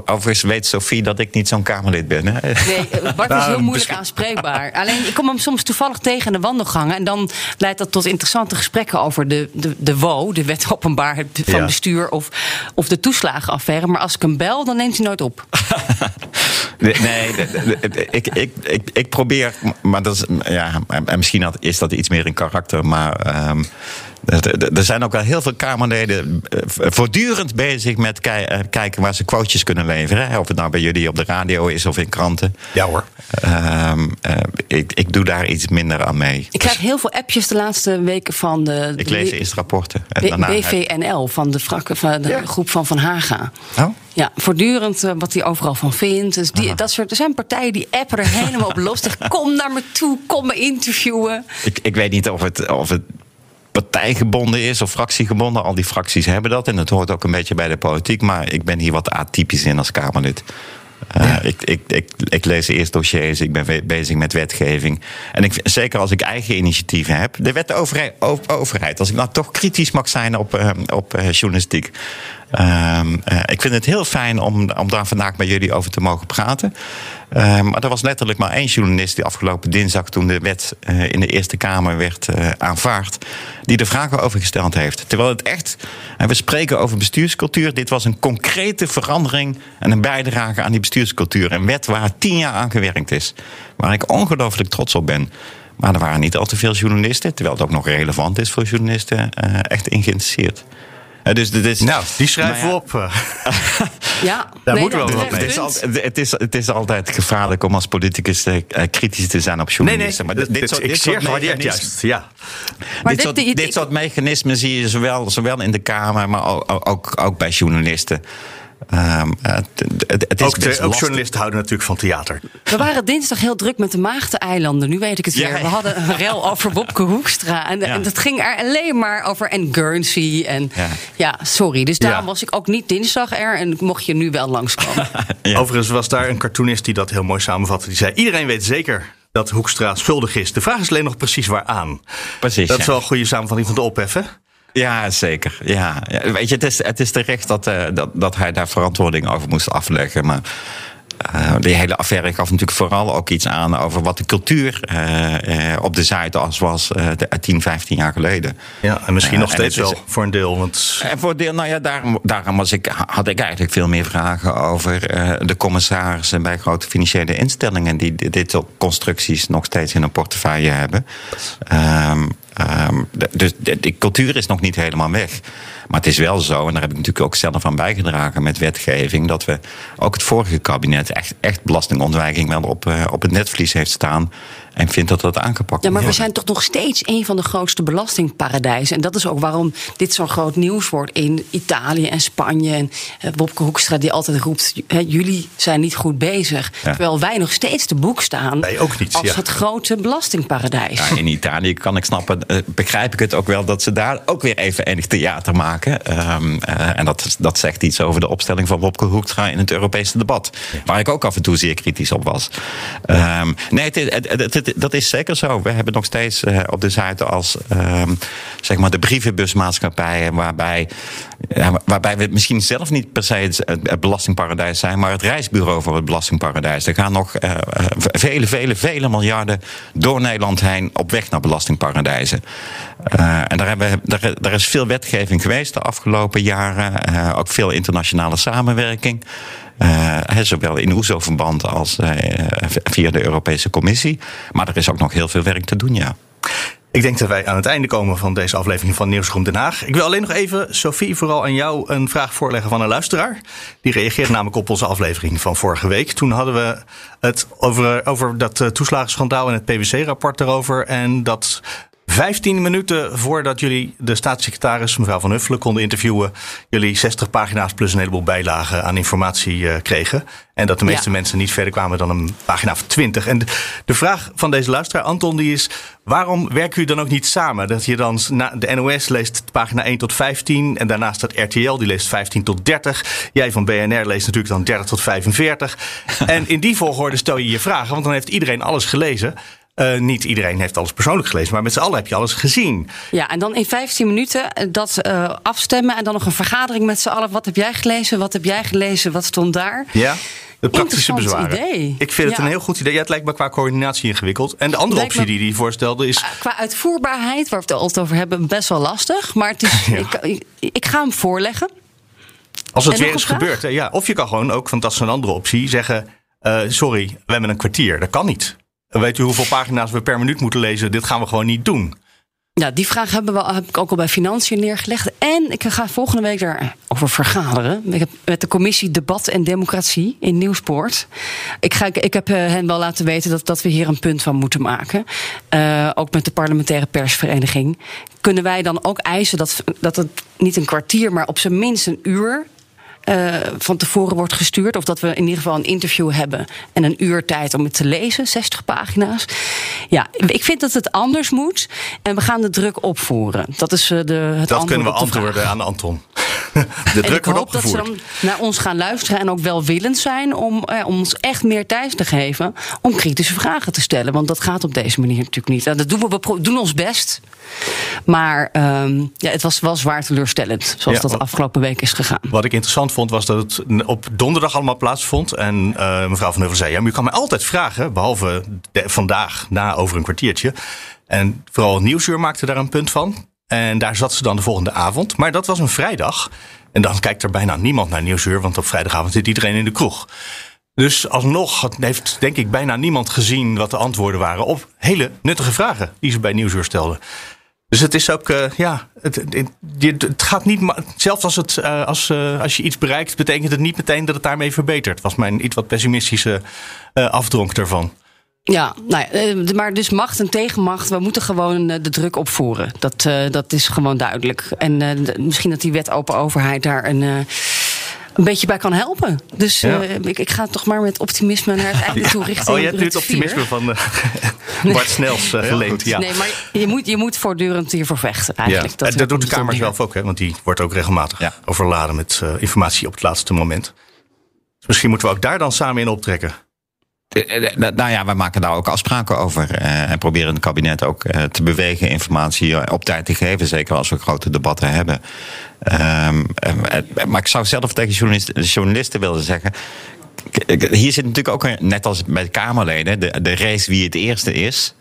Speaker 3: overigens weet Sophie dat ik niet zo'n Kamerlid ben. Hè?
Speaker 1: Nee, Bart is heel nou, moeilijk aanspreekbaar. Alleen, ik kom hem soms toevallig tegen in de wandelgangen. En dan leidt dat tot interessante gesprekken over de, de, de WO, de wet openbaarheid van ja. bestuur, of, of de toeslagenaffaire. Maar als ik hem bel, dan neemt hij nooit op.
Speaker 3: nee, nee ik, ik, ik, ik probeer, maar dat is, ja, en misschien is dat iets meer in karakter, maar. Um, er zijn ook wel heel veel Kamerleden eh, voortdurend bezig met eh, kijken waar ze quotejes kunnen leveren. Of het nou bij jullie op de radio is of in kranten.
Speaker 2: Ja hoor.
Speaker 3: Uh, ik, ik doe daar iets minder aan mee.
Speaker 1: Ik krijg heel veel appjes de laatste weken van de.
Speaker 3: Ik lees eerst rapporten.
Speaker 1: En daarna BVNL, van de, van de ja. groep van Van Haga. Oh? Ja, voortdurend uh, wat hij overal van vindt. Dus die, dat soort, er zijn partijen die appen er helemaal op los. Kom naar me toe, kom me interviewen.
Speaker 3: Ik, ik weet niet of het, of het partijgebonden is of fractiegebonden. Al die fracties hebben dat en het hoort ook een beetje bij de politiek. Maar ik ben hier wat atypisch in als Kamerlid. Uh, ik, ik, ik, ik, lees eerst dossiers, ik ben bezig met wetgeving. En ik, zeker als ik eigen initiatieven heb. De wet de overheid, overheid als ik nou toch kritisch mag zijn op, uh, op uh, journalistiek. Ehm, uh, ik vind het heel fijn om, om daar vandaag bij jullie over te mogen praten. Uh, maar er was letterlijk maar één journalist die afgelopen dinsdag, toen de wet uh, in de Eerste Kamer werd uh, aanvaard, die er vragen over gesteld heeft. Terwijl het echt, en we spreken over bestuurscultuur, dit was een concrete verandering en een bijdrage aan die bestuurscultuur. Een wet waar tien jaar aan gewerkt is, waar ik ongelooflijk trots op ben. Maar er waren niet al te veel journalisten, terwijl het ook nog relevant is voor journalisten, echt in geïnteresseerd. Uh, dus dit is,
Speaker 2: nou, die schrijven we op.
Speaker 1: ja,
Speaker 2: daar
Speaker 1: nee,
Speaker 2: moeten we wel wat mee.
Speaker 3: Het is, altijd, het, is, het is altijd gevaarlijk om als politicus uh, kritisch te zijn op journalisten.
Speaker 2: Nee, nee,
Speaker 3: maar dit, dit,
Speaker 2: soort, dit
Speaker 3: soort
Speaker 2: gewaardeerd juist. Ja.
Speaker 3: Maar dit, soort, dit, dit soort mechanismen zie je zowel, zowel in de Kamer, maar ook, ook, ook bij journalisten. Um, het, het, het, is
Speaker 2: ook, de, ook journalisten houden natuurlijk van theater.
Speaker 1: We waren dinsdag heel druk met de Maagdeneilanden. Nu weet ik het weer. Ja, ja. We hadden een rel over Wopke Hoekstra. En, ja. en dat ging er alleen maar over en Guernsey. En ja, sorry. Dus daarom was ik ook niet dinsdag er. En mocht je nu wel langskomen.
Speaker 2: Overigens was daar een cartoonist die dat heel mooi samenvatte. Die zei, iedereen weet zeker dat Hoekstra schuldig is. De vraag is alleen nog precies waaraan.
Speaker 3: Precies,
Speaker 2: dat is wel een goede samenvatting van de opheffen.
Speaker 3: Ja, zeker. Ja. Weet je, het is, het is terecht dat, uh, dat, dat hij daar verantwoording over moest afleggen. Maar uh, die hele affaire gaf natuurlijk vooral ook iets aan over wat de cultuur uh, op de Zuidas was 10, 15 jaar geleden.
Speaker 2: Ja, en misschien nog steeds wel voor een deel. Want...
Speaker 3: En voor deel, nou ja, daarom, daarom was ik, had ik eigenlijk veel meer vragen over de commissarissen bij grote financiële instellingen die dit soort constructies nog steeds in een portefeuille hebben. Um, Um, dus de, de, cultuur is nog niet helemaal weg. Maar het is wel zo, en daar heb ik natuurlijk ook zelf aan bijgedragen met wetgeving, dat we ook het vorige kabinet echt, echt belastingontwijking wel op, uh, op het netvlies heeft staan. En vindt dat dat aangepakt
Speaker 1: Ja, maar we zijn toch nog steeds een van de grootste belastingparadijzen. En dat is ook waarom dit zo'n groot nieuws wordt in Italië en Spanje. En uh, Bobke Hoekstra die altijd roept: jullie zijn niet goed bezig. Ja. Terwijl wij nog steeds te boek staan
Speaker 2: wij ook niet,
Speaker 1: als
Speaker 2: ja.
Speaker 1: het grote belastingparadijs.
Speaker 3: Ja, in Italië kan ik snappen, uh, begrijp ik het ook wel dat ze daar ook weer even enig theater maken. Um, uh, en dat, dat zegt iets over de opstelling van Bobke Hoekstra in het Europese debat. Waar ik ook af en toe zeer kritisch op was. Um, nee, het, het, het, dat is zeker zo. We hebben nog steeds uh, op de Zuid als um, zeg maar de brievenbusmaatschappijen, waarbij, uh, waarbij we misschien zelf niet per se het, belastingparadijs zijn, maar het reisbureau voor het belastingparadijs. Er gaan nog uh, vele, vele, vele miljarden door Nederland heen op weg naar belastingparadijzen. en daar, hebben daar, daar, is veel wetgeving geweest de afgelopen jaren, ook veel internationale samenwerking. Uh, zowel in OESO-verband als uh, via de Europese Commissie. Maar er is ook nog heel veel werk te doen, ja.
Speaker 2: Ik denk dat wij aan het einde komen van deze aflevering van Nieuwsroom Den Haag. Ik wil alleen nog even, Sophie, vooral aan jou een vraag voorleggen van een luisteraar. Die reageert namelijk op onze aflevering van vorige week. Toen hadden we het over, over dat toeslagenschandaal en het PwC-rapport daarover. En dat 15 minuten voordat jullie de staatssecretaris, mevrouw Van Huffelen, konden interviewen, jullie 60 pagina's plus een heleboel bijlagen aan informatie uh, kregen. En dat de meeste ja. mensen niet verder kwamen dan een pagina of 20. En de, vraag van deze luisteraar, Anton, die is: waarom werken jullie dan ook niet samen? Dat je dan, na, de NOS leest pagina 1 tot 15 en daarnaast staat RTL, die leest 15 tot 30. Jij van BNR leest natuurlijk dan 30 tot 45. en in die volgorde stel je je vragen, want dan heeft iedereen alles gelezen. Uh, niet iedereen heeft alles persoonlijk gelezen, maar met z'n allen heb je alles gezien.
Speaker 1: Ja, en dan in 15 minuten dat uh, afstemmen en dan nog een vergadering met z'n allen. Wat heb jij gelezen? Wat heb jij gelezen? Wat stond daar?
Speaker 2: Ja. De praktische bezwaren.
Speaker 1: Idee.
Speaker 2: Ik vind het ja. een heel goed idee. Ja, het lijkt me qua coördinatie ingewikkeld. En de andere optie die hij voorstelde is.
Speaker 1: Qua uitvoerbaarheid, waar we het altijd over hebben, best wel lastig. Maar het is, ja. ik, ik, ga hem voorleggen.
Speaker 2: Als het en weer eens gebeurt. Ja. Of je kan gewoon ook, want dat is een andere optie, zeggen: uh, Sorry, we hebben een kwartier. Dat kan niet. Weet u hoeveel pagina's we per minuut moeten lezen? Dit gaan we gewoon niet doen.
Speaker 1: Ja, die vraag hebben we, heb ik ook al bij Financiën neergelegd. En ik ga volgende week daarover vergaderen. Ik heb met de commissie Debat en Democratie in Nieuwspoort. Ik, ga, ik heb hen wel laten weten dat, dat we hier een punt van moeten maken. Uh, ook met de parlementaire persvereniging. Kunnen wij dan ook eisen dat, dat het niet een kwartier, maar op zijn minst een uur uh, van tevoren wordt gestuurd. Of dat we in ieder geval een interview hebben en een uur tijd om het te lezen, 60 pagina's. Ja, ik vind dat het anders moet en we gaan de druk opvoeren. Dat is uh, de, het
Speaker 2: Dat kunnen we antwoorden aan Anton. de druk
Speaker 1: ik
Speaker 2: wordt
Speaker 1: hoop dat ze naar ons gaan luisteren en ook welwillend zijn om, eh, om ons echt meer tijd te geven om kritische vragen te stellen. Want dat gaat op deze manier natuurlijk niet. En dat doen we, we doen ons best. Maar ehm, ja, het was wel zwaar teleurstellend, zoals
Speaker 2: Ja,
Speaker 1: dat
Speaker 2: wat-
Speaker 1: afgelopen week is gegaan.
Speaker 2: Wat ik interessant vond, was dat het op donderdag allemaal plaatsvond. En eh, mevrouw Van Heuvel zei, ja, maar u kan mij altijd vragen, behalve de- vandaag, na over een kwartiertje. En vooral Nieuwsuur maakte daar een punt van. En daar zat ze dan de volgende avond. Maar dat was een vrijdag. En dan kijkt er bijna niemand naar Nieuwsuur, want op vrijdagavond zit iedereen in de kroeg. Dus alsnog heeft denk ik bijna niemand gezien wat de antwoorden waren op hele nuttige vragen die ze bij Nieuwsuur stelden. Dus het is ook, eh, ja, het, het, het gaat niet, zelfs als, het, eh, als, eh, als je iets bereikt, betekent het niet meteen dat het daarmee verbetert. Was mijn iets wat pessimistische afdronk daarvan.
Speaker 1: Ja, nou ja, eh, maar dus macht en tegenmacht, we moeten gewoon eh, de druk opvoeren. Dat, eh, dat is gewoon duidelijk. En eh, misschien dat die wet open overheid daar een, eh, een beetje bij kan helpen. Dus eh,
Speaker 2: Ja.
Speaker 1: ik, ik ga toch maar met optimisme naar het einde toe richting
Speaker 2: Oh, je hebt nu het optimisme van eh, Bart Snels geleend. Ja.
Speaker 1: Nee, maar je moet, je moet voortdurend hiervoor vechten
Speaker 2: Ja,
Speaker 1: eigenlijk.
Speaker 2: dat, dat doet de Kamer zelf ook, hè, want die wordt ook regelmatig
Speaker 3: Ja.
Speaker 2: overladen met eh, informatie op het laatste moment. Dus misschien moeten we ook daar dan samen in optrekken.
Speaker 3: Eh, eh, Nou ja, wij maken daar ook afspraken over. eh, En proberen het kabinet ook te bewegen informatie op tijd te geven. Zeker als we grote debatten hebben. Ehm, eh, Maar ik zou zelf tegen journalisten, willen zeggen. Hier zit natuurlijk ook, net als bij de Kamerleden, de, race wie het eerste is.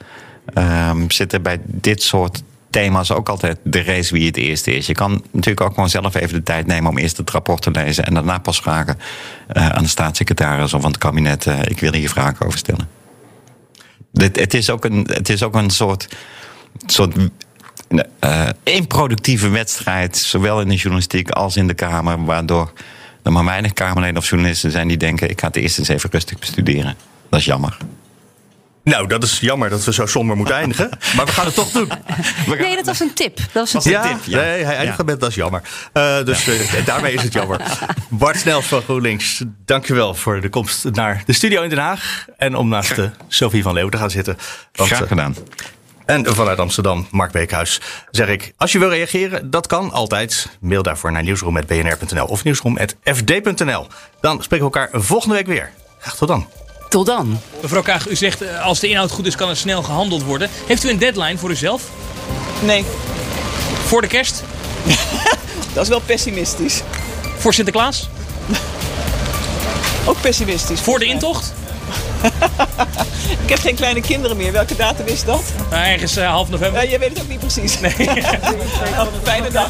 Speaker 3: Ehm, zit er bij dit soort thema's ook altijd de race wie het eerste is. Je kan natuurlijk ook gewoon zelf even de tijd nemen om eerst het rapport te lezen en daarna pas vragen eh, aan de staatssecretaris of aan het kabinet: eh, ik wil hier vragen over stellen. Dit, het, is ook een, het is ook een soort, soort eh, improductieve wedstrijd, zowel in de journalistiek als in de Kamer, waardoor er maar weinig Kamerleden of journalisten zijn die denken: ik ga het eerst eens even rustig bestuderen. Dat is jammer.
Speaker 2: Nou, dat is jammer dat we zo somber moeten eindigen. Maar we gaan het toch doen.
Speaker 1: Nee, dat was een tip. Dat was een tip.
Speaker 2: Ja,
Speaker 3: tip, ja.
Speaker 2: nee, hij eindigt
Speaker 3: Ja.
Speaker 2: met dat is jammer. Eh, dus eh, daarmee is het jammer. Bart Snels van GroenLinks, dankjewel voor de komst naar de studio in Den Haag. En om naast eh, Sophie van Leeuwen te gaan zitten. Want,
Speaker 3: Graag gedaan.
Speaker 2: En vanuit Amsterdam, Mark Beekhuis, zeg ik... als je wil reageren, dat kan altijd. Mail daarvoor naar nieuwsroom.bnr.nl of nieuwsroom.fd.nl. Dan spreken we elkaar volgende week weer. Graag tot dan.
Speaker 1: Tot dan.
Speaker 9: Mevrouw Kaag, u zegt eh, als de inhoud goed is kan er snel gehandeld worden. Heeft u een deadline voor uzelf?
Speaker 10: Nee,
Speaker 9: Voor de kerst?
Speaker 10: dat is wel pessimistisch.
Speaker 9: Voor Sinterklaas?
Speaker 10: Ook pessimistisch.
Speaker 9: Voor de intocht?
Speaker 10: Ik heb geen kleine kinderen meer. Welke datum is dat?
Speaker 9: Nou, ergens eh, half november.
Speaker 10: Ja, jij weet het ook niet precies. Nee. een fijne dag.